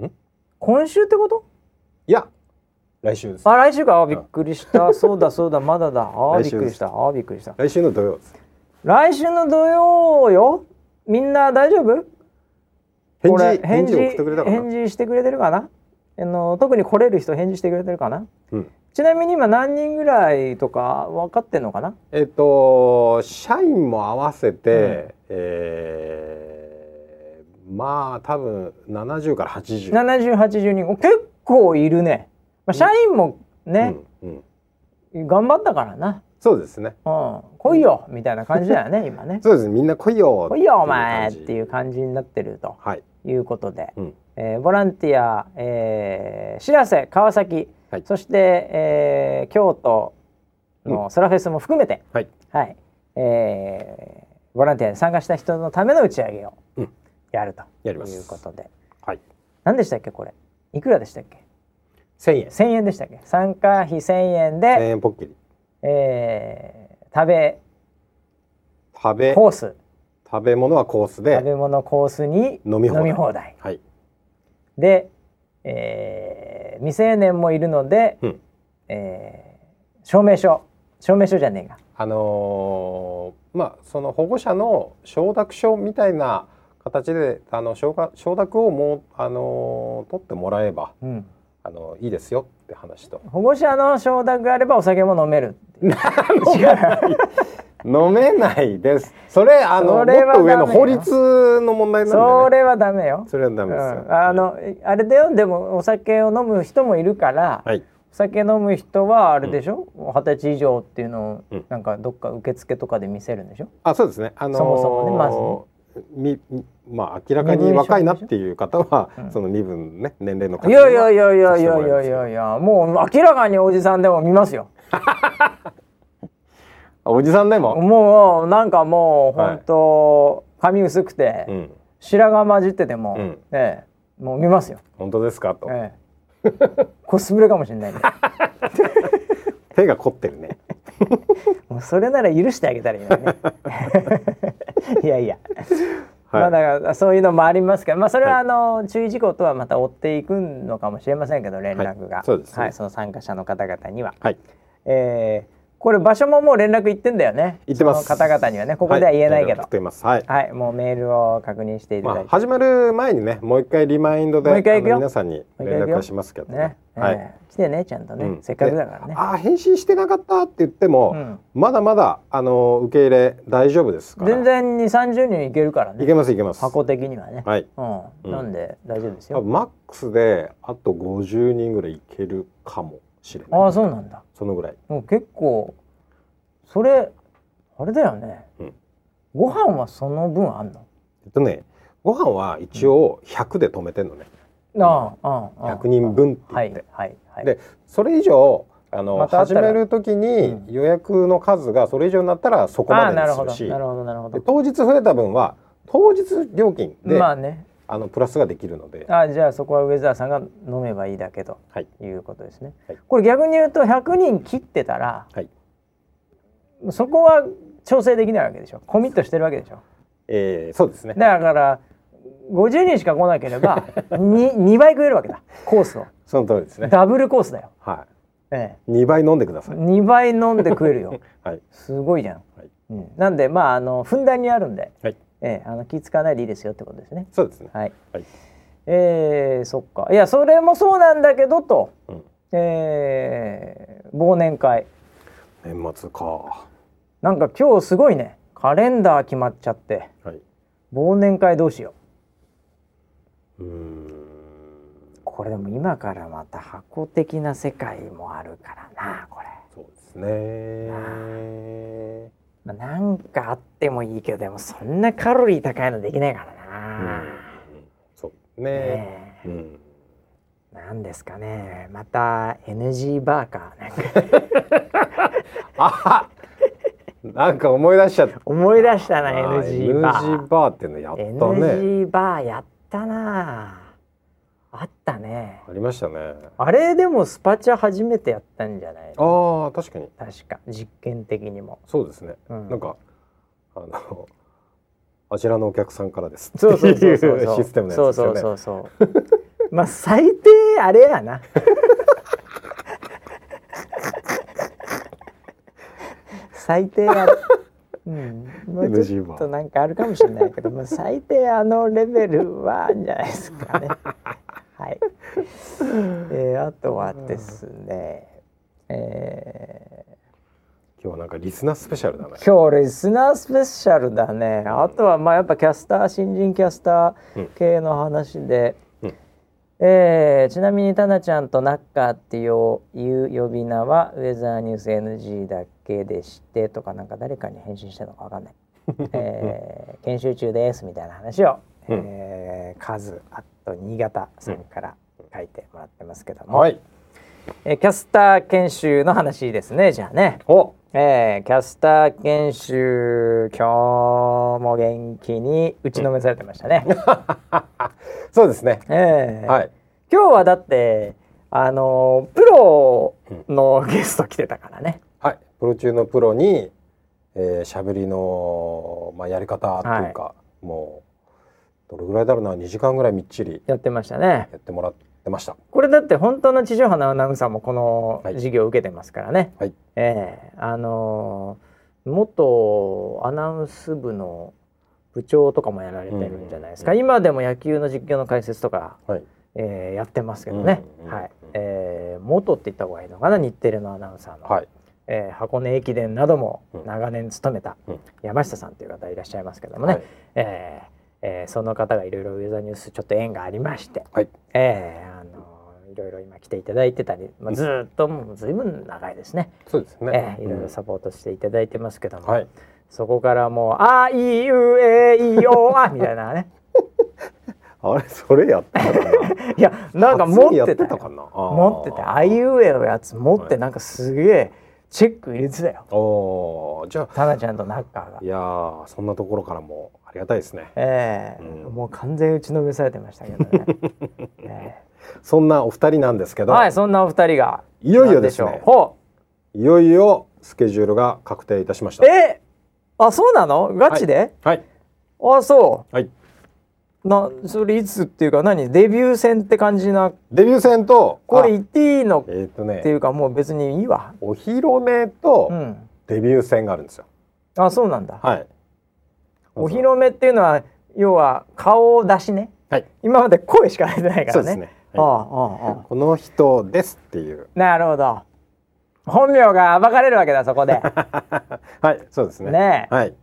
ん？今週ってこと？いや来週です。あ来週か。あびっくりした。そうだそうだまだだ。あびっくりした。あびっくりした。来週の土曜です。来週の土曜よみんな大丈夫？返これ事返事返事してくれてるかな？あの特に来れる人返事してくれてるかな？うん。ちなみに今何人ぐらいとか分かってんのかな？えっと社員も合わせて、えーまあ多分70から80 7080人。お結構いるね、まあ、社員もね、うんうん、頑張ったからな、そうですね。うん、来いよみたいな感じだよね 今ね。そうですね。みんな来いよ来いよお前っていうう感じになってるとはい、いうことで、うん。えーボランティア、えー、知らせ川崎、はい。そして、えー京都のソラフェスも含めて、はい。はい。えーボランティアに参加した人のための打ち上げをうん。やるとやります。いうことで、はい。何でしたっけこれ？いくらでしたっけ？1000円。1000円でしたっけ？参加費1000円1000で、円ポッキリえー食べ食べコース。食べ物はコース食でべ物コースに飲み放題。題。はい。で、えー未成年もいるので、うん。えー証明書。証明書じゃねえがあのーまあその保護者の承諾書みたいな形であの承諾承諾をもうあのー取ってもらえばうんあのいいですよって話と。保護者の承諾があればお酒も飲める 飲めないです。それあのもっと上の法律の問題なんで、ね、それはダメよ。それはダメですよ、うん、あのあれだよ。でもお酒を飲む人もいるから、はい。お酒飲む人はあれでしょ？二十、歳以上っていうのを、うん。なんかどっか受付とかで見せるんでしょ？あそうですね。あのーそもそもねまずみみまあ明らかに若いなっていう方は、うん。その身分ね年齢のいやいやいやいやいやいやいやいやもう明らかにおじさんでも見ますよ。あおじさんでも、もうなんかもうはい。本当、髪薄くて、うん、白髪混じってても、うん。ええもう見ますよ、本当ですか？と、ええ。コスプレかもしれないんで 手が凝ってるね もうそれなら許してあげたらいいのにね。いやいや、はい。まあだからそういうのもありますけどまあそれはあの、注意事項とはまた追っていくのかもしれませんけど連絡が、はい。そうですね。はい、その参加者の方々には、はい。えーこれ場所ももう連絡行ってんだよね。行ってます。方々にはね。ここでは言えないけど、はいます。はい、はい、もうメールを確認していただいて、まあ、始まる前にねもう一回リマインドで皆さんに連絡はしますけどね。ね、はい、えー来てねちゃんとね、うん。せっかくだからね。であー返信してなかったって言っても、うん。まだまだあの受け入れ大丈夫ですから。全然2 3 0人いけるからね。いけますいけます。箱的にはね、はい。うん。うん。なんで大丈夫ですよ。マックスであと50人ぐらいいけるかもしれない。ああそうなんだそのぐらい。もう結構それあれだよね、うん。ご飯はその分あんの？えっとねご飯は一応100で止めてんのね、ああああ100人分ってはい言って、はいはいでそれ以上あの、ま始める時にうん。予約の数がそれ以上になったらそこまでああなるほにするし当日増えた分は当日料金で、まあのプラスができるので、あじゃあそこはウェザーさんが飲めばいいだけとはい。いうことですね、はい。これ逆に言うと100人切ってたらはい。そこは調整できないわけでしょ？コミットしてるわけでしょ？えーそうですね。だから50人しか来なければ 2, 2倍食えるわけだ。コースを。その通りですね。ダブルコースだよ、はえい、2倍飲んでくだえ、さい。2倍飲んで食えるよ。はい。すごいじゃん、はい。うん、なんでまああのふんだんにあるんで、はい、ええ、あの気使わないでいいですよってことですね。そうですね。はい。はい、えー、そっか。いやそれもそうなんだけどと、うん。えー忘年会。年末か。なんか今日すごいね。カレンダー決まっちゃって。はい。忘年会どうしよう。うーん。これでも今からまた箱的な世界もあるからなこれ、そうですね。まあ、なんかあってもいいけどでもそんなカロリー高いのできないからうん。な、そう。ね。ねえ。うん。なんですかね。また NG バーかなんか。あなんか思い出しちゃった。思い出したな NG バー。NG バーってのやったね。NG バーやったなあったね。ありましたね。あれでもスパチャ初めてやったんじゃないの？ああ確かに。確か。実験的にも、そうですね。うん。なんかあのあちらのお客さんからです。そうそうそうそうシステムのそうそやつですよね。うそうそう まあ最低あれやな。最低あれ。うん。もうちょっとなんかあるかもしれないけど、まあ、最低あのレベルはあるんじゃないですかねはい、えー、あとはですねえー今日はなんかリスナースペシャルだね。今日リスナースペシャルだね。あとはまあやっぱキャスター新人キャスター系の話で、うん。えーちなみにタナちゃんとナッカーっていう呼び名はウェザーニュース NG だけでしてとかなんか誰かに返信したのかわかんない、えー研修中ですみたいな話を、うんえーカズあと新潟さんから書いてもらってますけども、はい。えーキャスター研修の話ですねじゃあね。おえーキャスター研修今日も元気に打ちのめされてましたね。そうですね。えーはい。今日はだってあのープロのゲスト来てたからね。はい。プロ中のプロにえー、しゃべりのまあやり方っていうか、もうどれぐらいだろうな？2時間ぐらいみっちりやってましたね。やってもらってました。これだって本当の地上波のアナウンサーもこのはい。授業を受けてますからね。はい。ええあのー元アナウンス部の部長とかもやられてるんじゃないですか、うん今でも野球の実況の解説とか、はい。えーやってますけどね、うんはい。えー元って言った方がいいのかな？日テレのアナウンサーの、はい。えー箱根駅伝などもうん。長年務めたうん。山下さんという方いらっしゃいますけどもね、はい。えーえーその方がいろいろウェザーニュースちょっと縁がありまして、はい。えーあのいろいろ今来ていただいてたり、まあ、ずーっともうずいぶん長いですね、そうですね。えーいろいろサポートしていただいてますけども、はい。そこからもう「あいうえいおあ」みたいなねあれそれやったかな？いやなんか持ってたかな？持っててあいうえのやつ持ってなんかすげえチェック入れてたよおーじゃあタナちゃんとナッカーがい。やーそんなところからもありがたいですね。ええうんもう完全打ちのめされてましたけどね。え そんなお二人なんですけど、えはい、そんなお二人が。いよいよですねなんしょうほいよいよスケジュールが確定いたしました。う。え？あ、そうなの？ガチで、はいあ、そはい。う。な、それいつっていうか何？デビュー戦って感じな。デビュー戦とあこれ言っていいの？っえっ、とねていうかもう別にいいわ。お披露目とうん。デビュー戦があるんですよ。あ、そうなんだ。はい。お披露目っていうのは要は顔出しね。はい。今まで声しか出てないからね。そうですね。ああはいこの人ですっていう。なるほど。本名が暴かれるわけだそこで。はい、そうですね。ねえ。はい。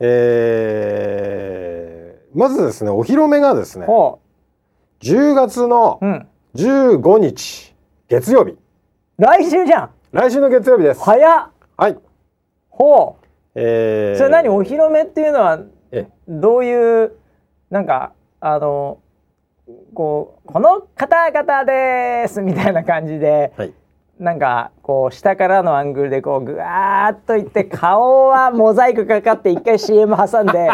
えー、まずですね、お披露目がですね、ほ10月のう。うん。15日月曜日。来週じゃん。来週の月曜日です。早っ。はい。ほえー、う。それ何お披露目っていうのはえどういうなんかあのこうこの方々ですみたいな感じではいなんかこう下からのアングルでこうぐわーっといって顔はモザイクかかって一回 CM 挟んで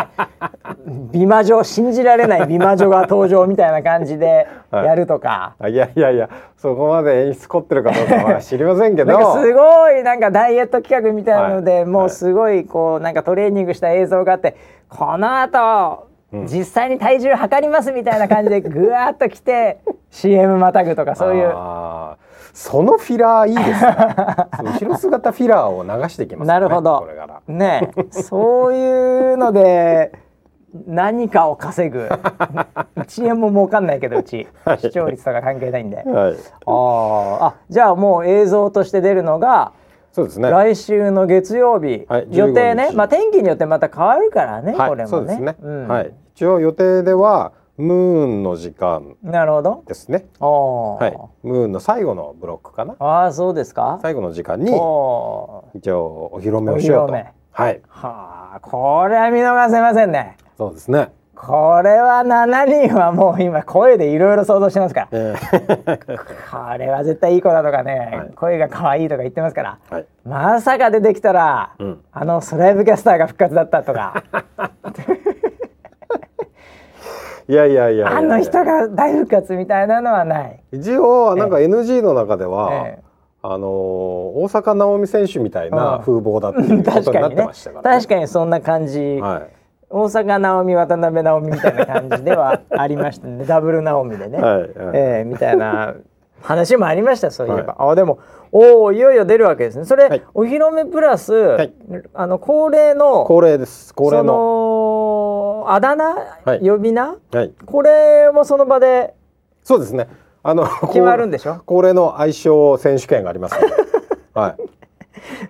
美魔女信じられない美魔女が登場みたいな感じでやるとか。あいやいやいやそこまで演出凝ってるかどうかは 知りませんけど。すごいなんかダイエット企画みたいなので、はい。もうすごいこうなんかトレーニングした映像があってこの後、うん。実際に体重測りますみたいな感じでぐわーっと来て CM またぐとかそういうそのフィラーいいですね。後ろ姿フィラーを流していきますね。なるほど。ねそういうので何かを稼ぐ。1円も儲かんないけどうち。はい視聴率とか関係ないんで。はい。あー。あじゃあもう映像として出るのがそうですね。来週の月曜日、はい予定ね。15日まあ天気によってまた変わるからね、はいこれもね。そうですね、うん。はい。一応予定ではムーンの時間なるほど。ですね。はい。ムーンの最後のブロックかな。ああそうですか？最後の時間に一応お披露目をしようと。はい。はあこれは見逃せませんね。そうですね。これは7人はもう今声でいろいろ想像してますから。えー これは絶対いい子だとかね、はい。声が可愛いとか言ってますから。はい。まさか出てきたら、うん。あのスライブキャスターが復活だったとか いやいやいやあの人が大復活みたいなのはない。一応なんか NG の中では、ええ。あのー大坂なおみ選手みたいな風貌だっていうことになってましたから、ね、確かに。そんな感じ、は大阪なおみ渡辺直美みたいな感じではありましたね。ダブル直美でね、いはい。はい、ええみたいな話もありましたそういえば、あでもおおいよいよ出るわけですね。それ、はい。お披露目プラス、い。あの恒例の恒例です。恒例そののあだ名、はい。呼び名？はい。これもその場でそうですね。あの 決まるんでしょ？恒例の愛称選手権があります は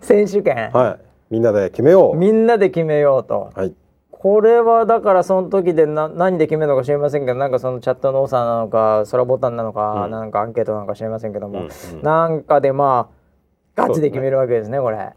選手権、いはい。みんなで決めよう。みんなで決めようと。はいこれはだからその時でな何で決めるのか知りませんけどなんかそのチャットの多さなのか空ボタンなのか、うん。なんかアンケートなのか知りませんけども、うんうん。なんかでまあガチで決めるわけですねこれ。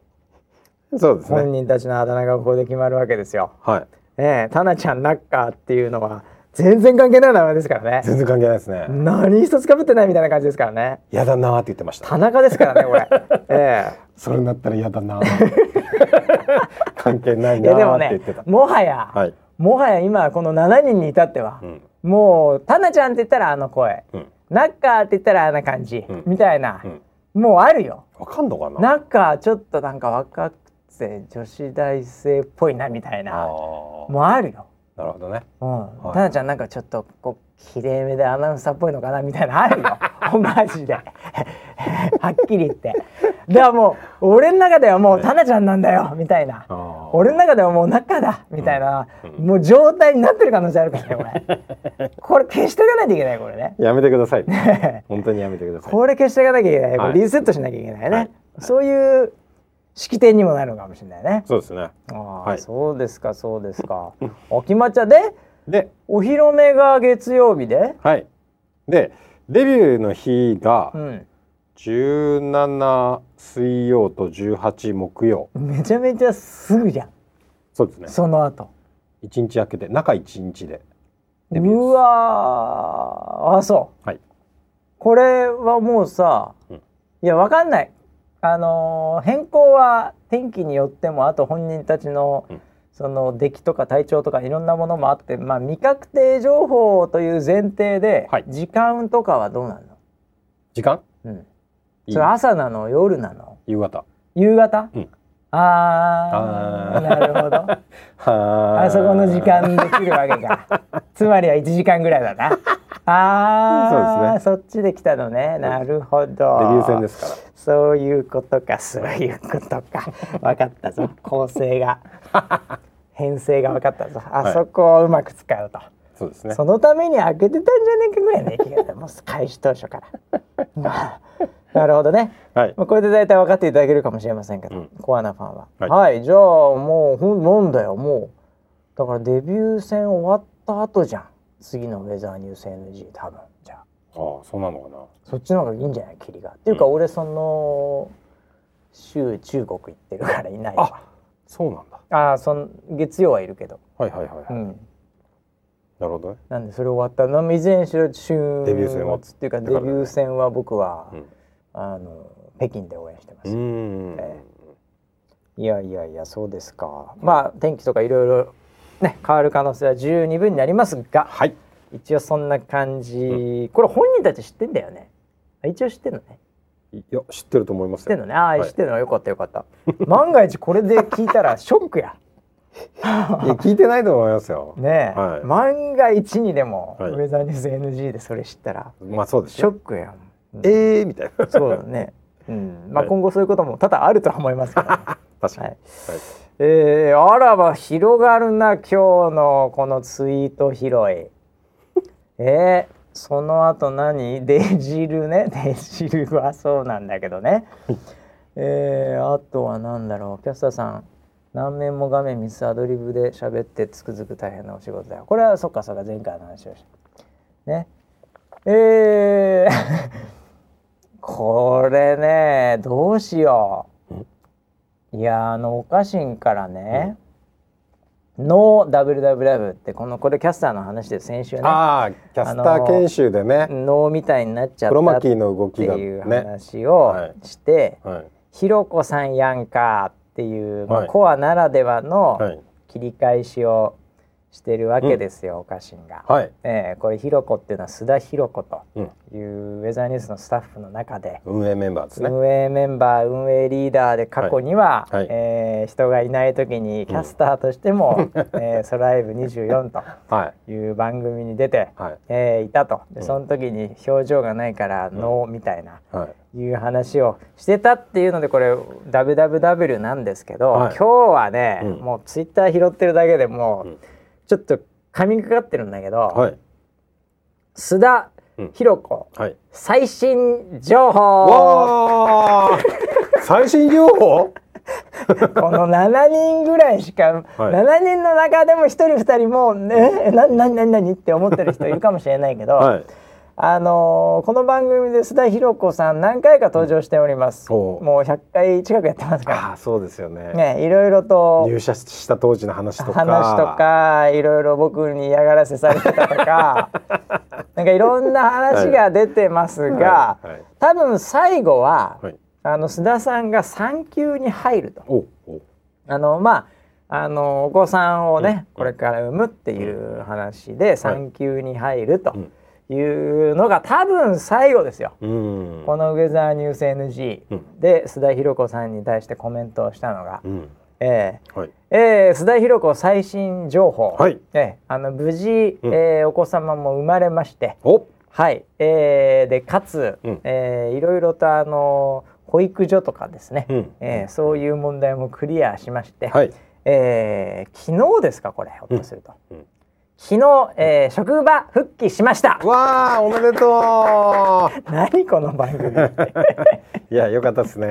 そうですね。本人たちのあだ名がここで決まるわけですよ。はい。ねえタナちゃんナッカーっていうのは全然関係ない名前ですからね。全然関係ないですね。何一つかぶってないみたいな感じですからね。嫌だなーって言ってました。田中ですからねこれ。え それになったら嫌だなー 関係ないなやでもねーって言ってた、もはや、はい、もはや今この7人に至っては、うん。もうタナちゃんって言ったらあの声。うん、ナッカーって言ったらあんな感じ、うん。みたいなう、ん、もうあるよ。わかんのかな？ナッカーちょっとなんか若くて女子大生っぽいなみたいあなー。もうあるよ、なるほどね。うん。い。タナちゃんなんかちょっとこうきれいめでアナウンサーっぽいのかなみたいなあるよ。マジで。はっきり言って。ではもう俺の中ではもうタナちゃんなんだよみたいな。俺の中ではもうナッカーだみたいな、うん。もう状態になってる可能性あるからねこれこれ消していかないといけないこれね。やめてください。本当にやめてください。これ消していかなきゃいけない、こはい。れリセットしなきゃいけないね、はい。そういう式典にもなるのかもしれないね。そうですね。ああ、はい。そうですかそうですか。おきまちゃででお披露目が月曜日で、はい。でデビューの日がうん、17水曜と18木曜。めちゃめちゃすぐじゃん。そうですね。その後。一日空けて中一日で。デビューです。うわー。あそう。はい。これはもうさ、うん。いやわかんない。あのー変更は天気によってもあと本人たちの、うんその出来とか体調とかいろんなものもあって、まあ未確定情報という前提で、はい時間とかはどうなの？時間？うん。それ朝なの？夜なの？夕方夕方？うんあーあーなるほど。はーあそこの時間で来るわけか。つまりは1時間ぐらいだな。ああ、そっちで来たのね。なるほど。デビュー戦ですからそういうことか、そういうことか。分かったぞ。構成が。編成が分かったぞ。あそこをうまく使うと。そうですね。そのために開けてたんじゃねえかぐらいの気がもう開始当初から。まあなるほどね。はい。まあこれで大体分かっていただけるかもしれませんけど、うん。コアなファンは。は、はい。いじゃあもうほんなんだよもう。だからデビュー戦終わった後じゃん。次のウェザーニュース NG 多分。じゃあ。ああそうなのかな。そっちの方がいいんじゃない？霧が。っていうか、うん。俺その週中国行ってるからいないわ。あそうなんだああそん月曜はいるけど、はいはいはいはい、うん、なるほどね。なんでそれ終わったのいずれにしろ週デビュー戦はっていうかデビュー戦は僕は、うん。あの北京で応援してます、うん。え。いやいやいやそうですか。まあ天気とかいろいろね変わる可能性は十二分になりますがはい。一応そんな感じ、これ本人たち知ってんだよね。あ一応知ってんのねいや知ってると思いますよ。知ってんのねああ、はい知ってんのよかったよかった万が一これで聞いたら ショックやいや聞いてないと思いますよ。ねえ、はい万が一にでも、はいウェザーニュース NG でそれ知ったらまあそうですショよ。ックやん、うんえーみたいな。そうだね。うん、まあ、はい今後そういうことも多々あるとは思いますけど、ね。確かに。はい。はい。えー、あらば広がるな今日のこのツイート拾い。えー、その後何？デジルね？デジルはそうなんだけどね。えー、あとは何だろう？キャスターさん何面も画面見つアドリブで喋ってつくづく大変なお仕事だよ。これはそっかそっか前回の話をした。ね。えー、これねどうしよう。いやあのおかしんからね、ノー WWW ってこのこれキャスターの話で先週ねああキャスター研修でね。ノーみたいになっちゃったっていうね。話をはいしてはい。「ひろこさんやんか」っていう、まあはいコアならではのはい。切り返しをしてるわけですよ、おかしんが。はい。えーこれひろこっていうのは須田ひろ子とうん。いうウェザーニュースのスタッフの中で、運営メンバーですね。運営メンバー運営リーダーで過去には、はいはいえー人がいない時にキャスターとしても「えーソライブ24」はい。という番組に出て、はい。えーいたとでうんその時に表情がないから「ノー」みたいな。はい。いう話をしてたっていうのでこれ WWW なんですけど、はい今日はね、うんもうツイッター拾ってるだけでもう、うんちょっと神がかってるんだけど、はい。須田うんひろ子はい。最新情報。最新情報？この7人ぐらいしか、はい7人の中でも1人2人もうねななな何？って思ってる人いるかもしれないけど、はい。あのーこの番組で須田ひろ子さん何回か登場しております、おうもう100回近くやってますかああ、そうですよね。らねいろいろと入社した当時の話とか。話と。かいろいろ僕に嫌がらせされてたとか なんかいろんな話が出てますが、はいはい多分最後は、はい。あの須田さんが産休に入ると。あのまああのお子さんをね、うんこれから産むっていう話で産休に入るとうんいうのが多分最後ですよ。うん。このウェザーニュース NG うん。で須田寛子さんに対してコメントをしたのが、うん。えーはい。えー須田寛子最新情報、はい。えーあの無事、うん。えーお子様も生まれまして、お。はい、えーでかつ、うん。えーいろいろとあの保育所とかですね、うん。えーそういう問題もクリアしまして、はい。えー昨日ですかこれひょっとすると、うん。うん昨日、えー職場復帰しました。わあ、おめでと 何この番組。いう。いや、よかったですね。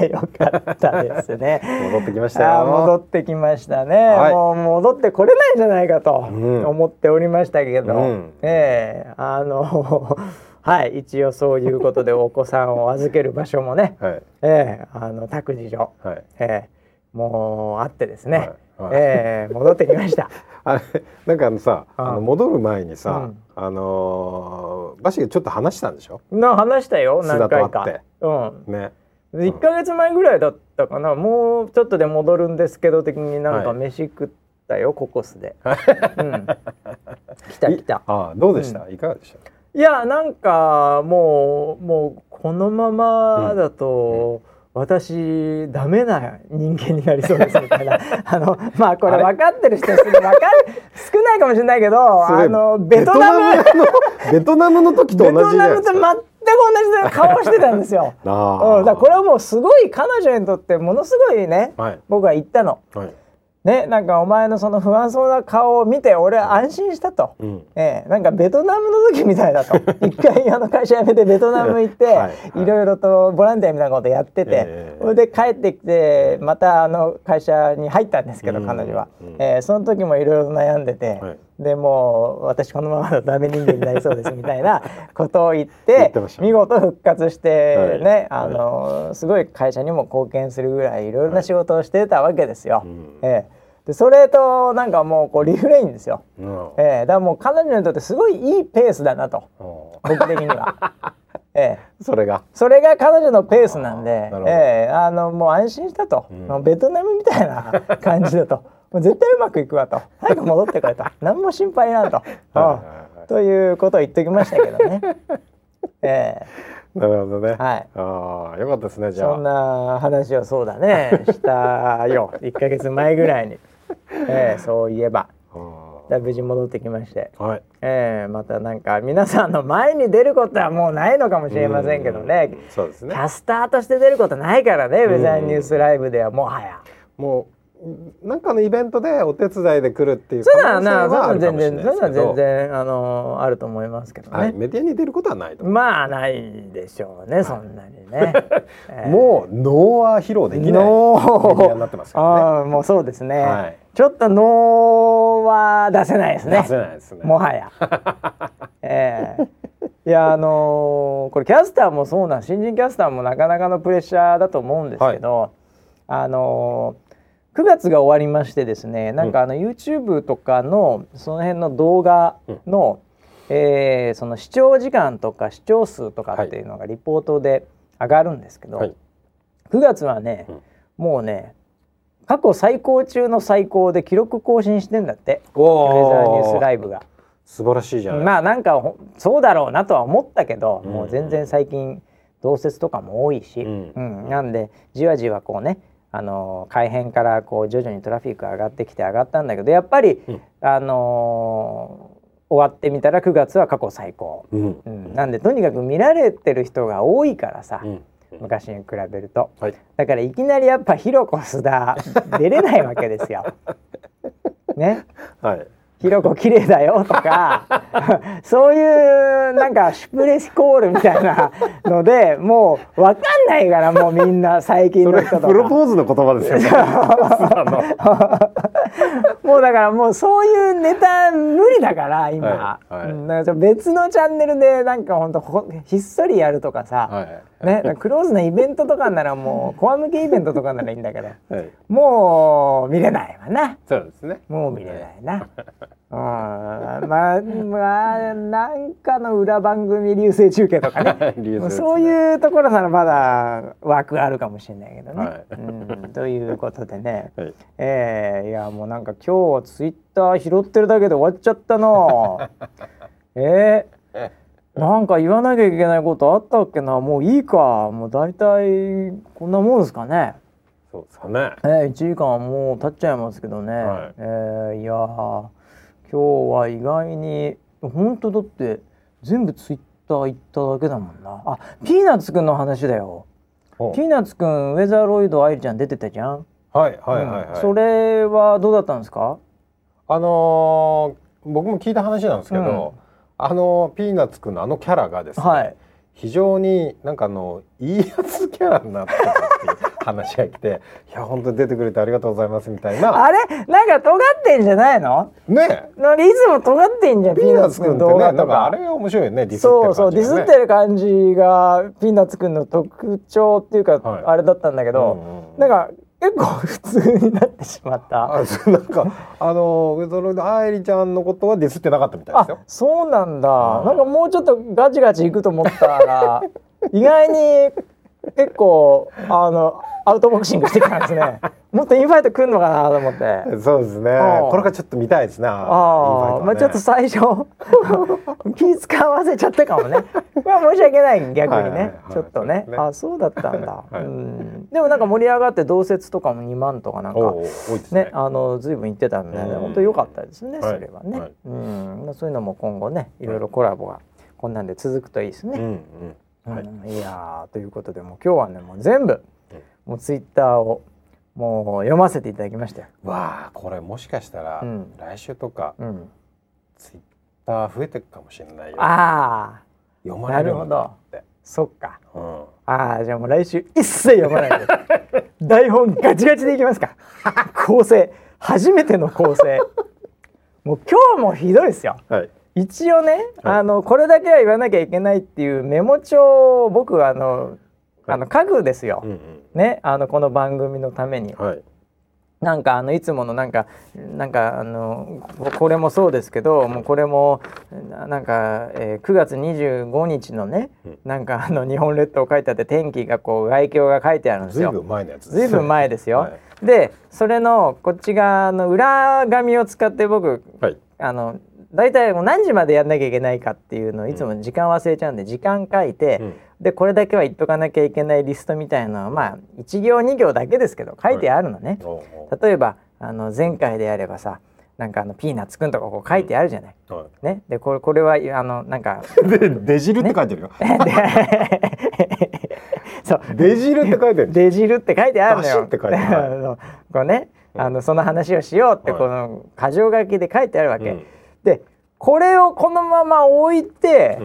やよかったですね。戻ってきました戻ってきましたね、はい。もう戻ってこれないんじゃないかとうん。思っておりましたけど、うん。ええあの はい一応そういうことでお子さんを預ける場所もね、はい。ええあの託児所、はい。ええもうあってですね、はいはい。ええ戻ってきました。あれ、なんかあのさ、ああ。の戻る前にさうん、あのー、バシがちょっと話したんでしょ？な話したよ何回か。うん。ね。1ヶ月前ぐらいだったかな、もうちょっとで戻るんですけど的になんかはい。飯食ったよ、ココスで。うん、来た来た。ああ、どうでした？いかがでした？いやなんかもうもうこのままだと、私ダメな人間になりそうですみたいな あのまあこれ分かってる人は分かる少ないかもしれないけどあのベトナムベトナムの ベトナムの時とベト同じじゃナムと全くないですか。同じ顔してたんですよ。あうん、だからこれはもうすごい彼女にとってものすごいね、はい僕は言ったの。はい。ねなんかお前のその不安そうな顔を見て俺安心したと。うん。ええ、なんかベトナムの時みたいだと。一回あの会社辞めてベトナム行って、はいはい。いろいろとボランティアみたいなことやってて、ええそれで帰ってきてまたあの会社に入ったんですけど、うん彼女は、うん。ええその時もいろいろ悩んでて、はいでもう私このままだとダメ人間になりそうですみたいな ことを言って見事復活してね、はい。あのすごい会社にも貢献するぐらいいろいろな仕事をしてたわけですよ。うん。ええ。でそれとなんかもうこうリフレインですよ、うん。ええ。だからもう彼女にとってすごいいいペースだなと。うん。僕的には、ええ。それが。それが彼女のペースなんであええ。あのもう安心したと、うん。ベトナムみたいな感じだともう絶対うまくいくわと 早く戻ってこいと何も心配なんと、ということを言っておきましたけどね ええなるほどね。はいああ、よかったですね。じゃあ。そんな話をそうだねしたよ1ヶ月前ぐらいに、ええそういえばあだ無事戻ってきまして、ーはい。ええまたなんか皆さんの前に出ることはもうないのかもしれませんけどねうん。そうですね。キャスターとして出ることないからね、ウェザーニュースライブではもはや。もうなんかのイベントでお手伝いで来るっていう可能性はあは全るかもしれないですけど。然あのあると思いますけどね。はい、メディアに出ることはないと。まあないでしょうね、そんなにね。ええもう能は披露できない能メディアになってますからね。ああ、もうそうですね。はいちょっと能は出せないですね。出せないですね。もはや。ええいやあのーこれキャスターもそうなん新人キャスターもなかなかのプレッシャーだと思うんですけど、あのー9月が終わりましてですねなんかあの YouTube とかのその辺の動画の、えーその視聴時間とか視聴数とかっていうのがリポートで上がるんですけど、はい。9月はね、うん。もうね過去最高中の最高で記録更新してんだって。ウおェザーニュースライイブが。素晴らしいじゃない。まあなんかほそうだろうなとは思ったけど、うん。もう全然最近同説とかも多いし、うん。うん。なんでじわじわこうねあのー改編からこう徐々にトラフィック上がってきて上がったんだけどやっぱり、うんあのー終わってみたら9月は過去最高、うん。うん、なんでとにかく見られてる人が多いからさ、うん。昔に比べるとはい。だからいきなりやっぱヒロコ須田出れないわけですよ。ね。はい。ひろこ綺麗だよとか そういうなんかシュプレヒコールみたいなのでもう分かんないからもうみんな最近の人とか。プロポーズの言葉ですよ もうだからもうそういうネタ無理だから今、はいはい。別のチャンネルでなんかほんとほひっそりやるとかさ、はい。ね、クローズなイベントとかならもうコア向けイベントとかならいいんだけどはい。もう見れないわな。そうですね。もう見れないな。うん、まあまあなんかの裏番組流星中継とかね ねそういうところならまだ枠あるかもしれないけどね。はいうん、ということでね、はい。えー、いやもうなんか今日はツイッター拾ってるだけで終わっちゃったな。えー、なんか言わなきゃいけないことあったっけな？もういいか。もう大体こんなもんですかね。そうですかね。えー、1時間はもう経っちゃいますけどね、はい。えーいやー今日は意外に本当だって全部ツイッター行っただけだもんな。あピーナッツくんの話だよ。お。ピーナッツくんウェザーロイド愛理ちゃん出てたじゃん、はいはいはいはい。うん。それはどうだったんですか？あのー僕も聞いた話なんですけど、うんあのピーナッツくんのあのキャラがですね、はい。非常になんかあのいいやつキャラになってたっていう話が来て いや本当に出てくれてありがとうございますみたいな。あれ？なんか尖ってんじゃないの？ねなんかいつも尖ってんじゃんピーナッツくんって動ねなんかかあれが面白いよねディスってるそうそう感じがねディスってる感じがピーナッツくんの特徴っていうか、はい。あれだったんだけど、うんうんうん。なんか結構普通になってしまった。あなんかあのウェザーロイド愛理ちゃんのことはディスってなかったみたいですよ。あそうなんだ、はい。なんかもうちょっとガチガチいくと思ったら 意外に結構あのアウトボクシングしてきたんですねもっとインファイト来るのかなと思って。そうですね。うんこれからちょっと見たいですね。ああ、まあちょっと最初 気使わせちゃったかもね。まあ申し訳ない逆にね、はいはいはい。ちょっとね。ね。あそうだったんだ、はい。うん。でもなんか盛り上がって同説とかも2万とかなんかね。ね、あのずいぶん言ってたんで、うん。本当良かったですね、はい。それはね、はい。うん、まあそういうのも今後ね、いろいろコラボがこんなんで続くといいですね。うんうん。うん。はいいやーということでもう今日はねもう全部、もうツイッターをもう読ませていただきましたよ。わあこれもしかしたら、うん。来週とかうん、ツイッター増えていくかもしれないよ。ああ読まれるんだって、そっか。うん、ああじゃあもう来週一切読まないで。台本ガチガチでいきますか。構成。初めての構成。もう今日もひどいですよ。はい。一応ね、はい。あのこれだけは言わなきゃいけないっていうメモ帳を僕あのあの書くですよ、うんうん。ねあのこの番組のために。はい。なんかあのいつものなんかなんかあのここれもそうですけどもうこれもななんか、えー9月25日のね、うん。なんかあの日本列島書いてあって天気がこう外境が書いてあるんですよ。ずいぶん前のやつずいぶん前ですよ。はい。でそれのこっち側の裏紙を使って僕はい。あの大体もう何時までやんなきゃいけないかっていうのをいつも時間忘れちゃうんで時間書いて、うんでこれだけは言っとかなきゃいけないリストみたいなのはまあ1行2行だけですけど書いてあるのね。おうおう。例えばあの前回であればさなんかあのピーナッツくんとかこう書いてあるじゃない。はね、でこれこれはあのなんかい で出汁って書いてるよ、そう。出汁って書いてる。出汁って書いてあるのよ。って書いてある。あのこうね、あのその話をしようってはい。この箇条書きで書いてあるわけ。うん。でこれをこのまま置いて、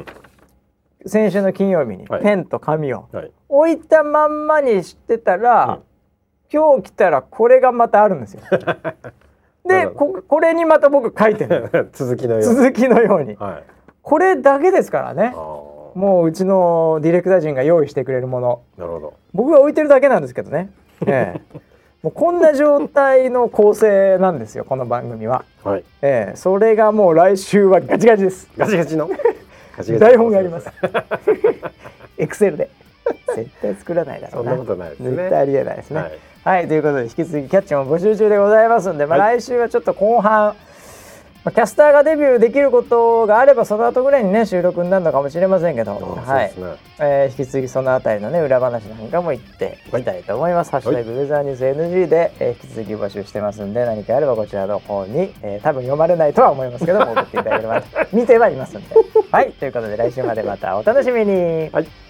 先週の金曜日にはい。ペンと紙をはい。置いたまんまにしてたら、うん。今日来たらこれがまたあるんですよ。なでここれにまた僕書いてるの 続きのよう続きのように。はい。これだけですからね。もううちのディレクター陣が用意してくれるもの。なるほど。僕が置いてるだけなんですけどね、ええ、もうこんな状態の構成なんですよこの番組は、はい。ええ、それがもう来週はガチガチです。ガチガチの？台本があります。エクセルで。絶対作らないだろうんな。そなことないですね。絶対ありえないですね。はい。はい、ということで引き続きキャッチも募集中でございますんで、まあ、はい。来週はちょっと後半、まあ、キャスターがデビューできることがあればその後ぐらいにね収録になるのかもしれませんけど、はい。えー引き続きそのあたりのね裏話なんかも言ってい。きたいと思います。ハッシュタグウェザーニュース NG で、えー引き続き募集してますんで何かあればこちらの方に、えー多分読まれないとは思いますけども送っていただければと。見てはいますんで。はい。ということで来週までまたお楽しみに。はい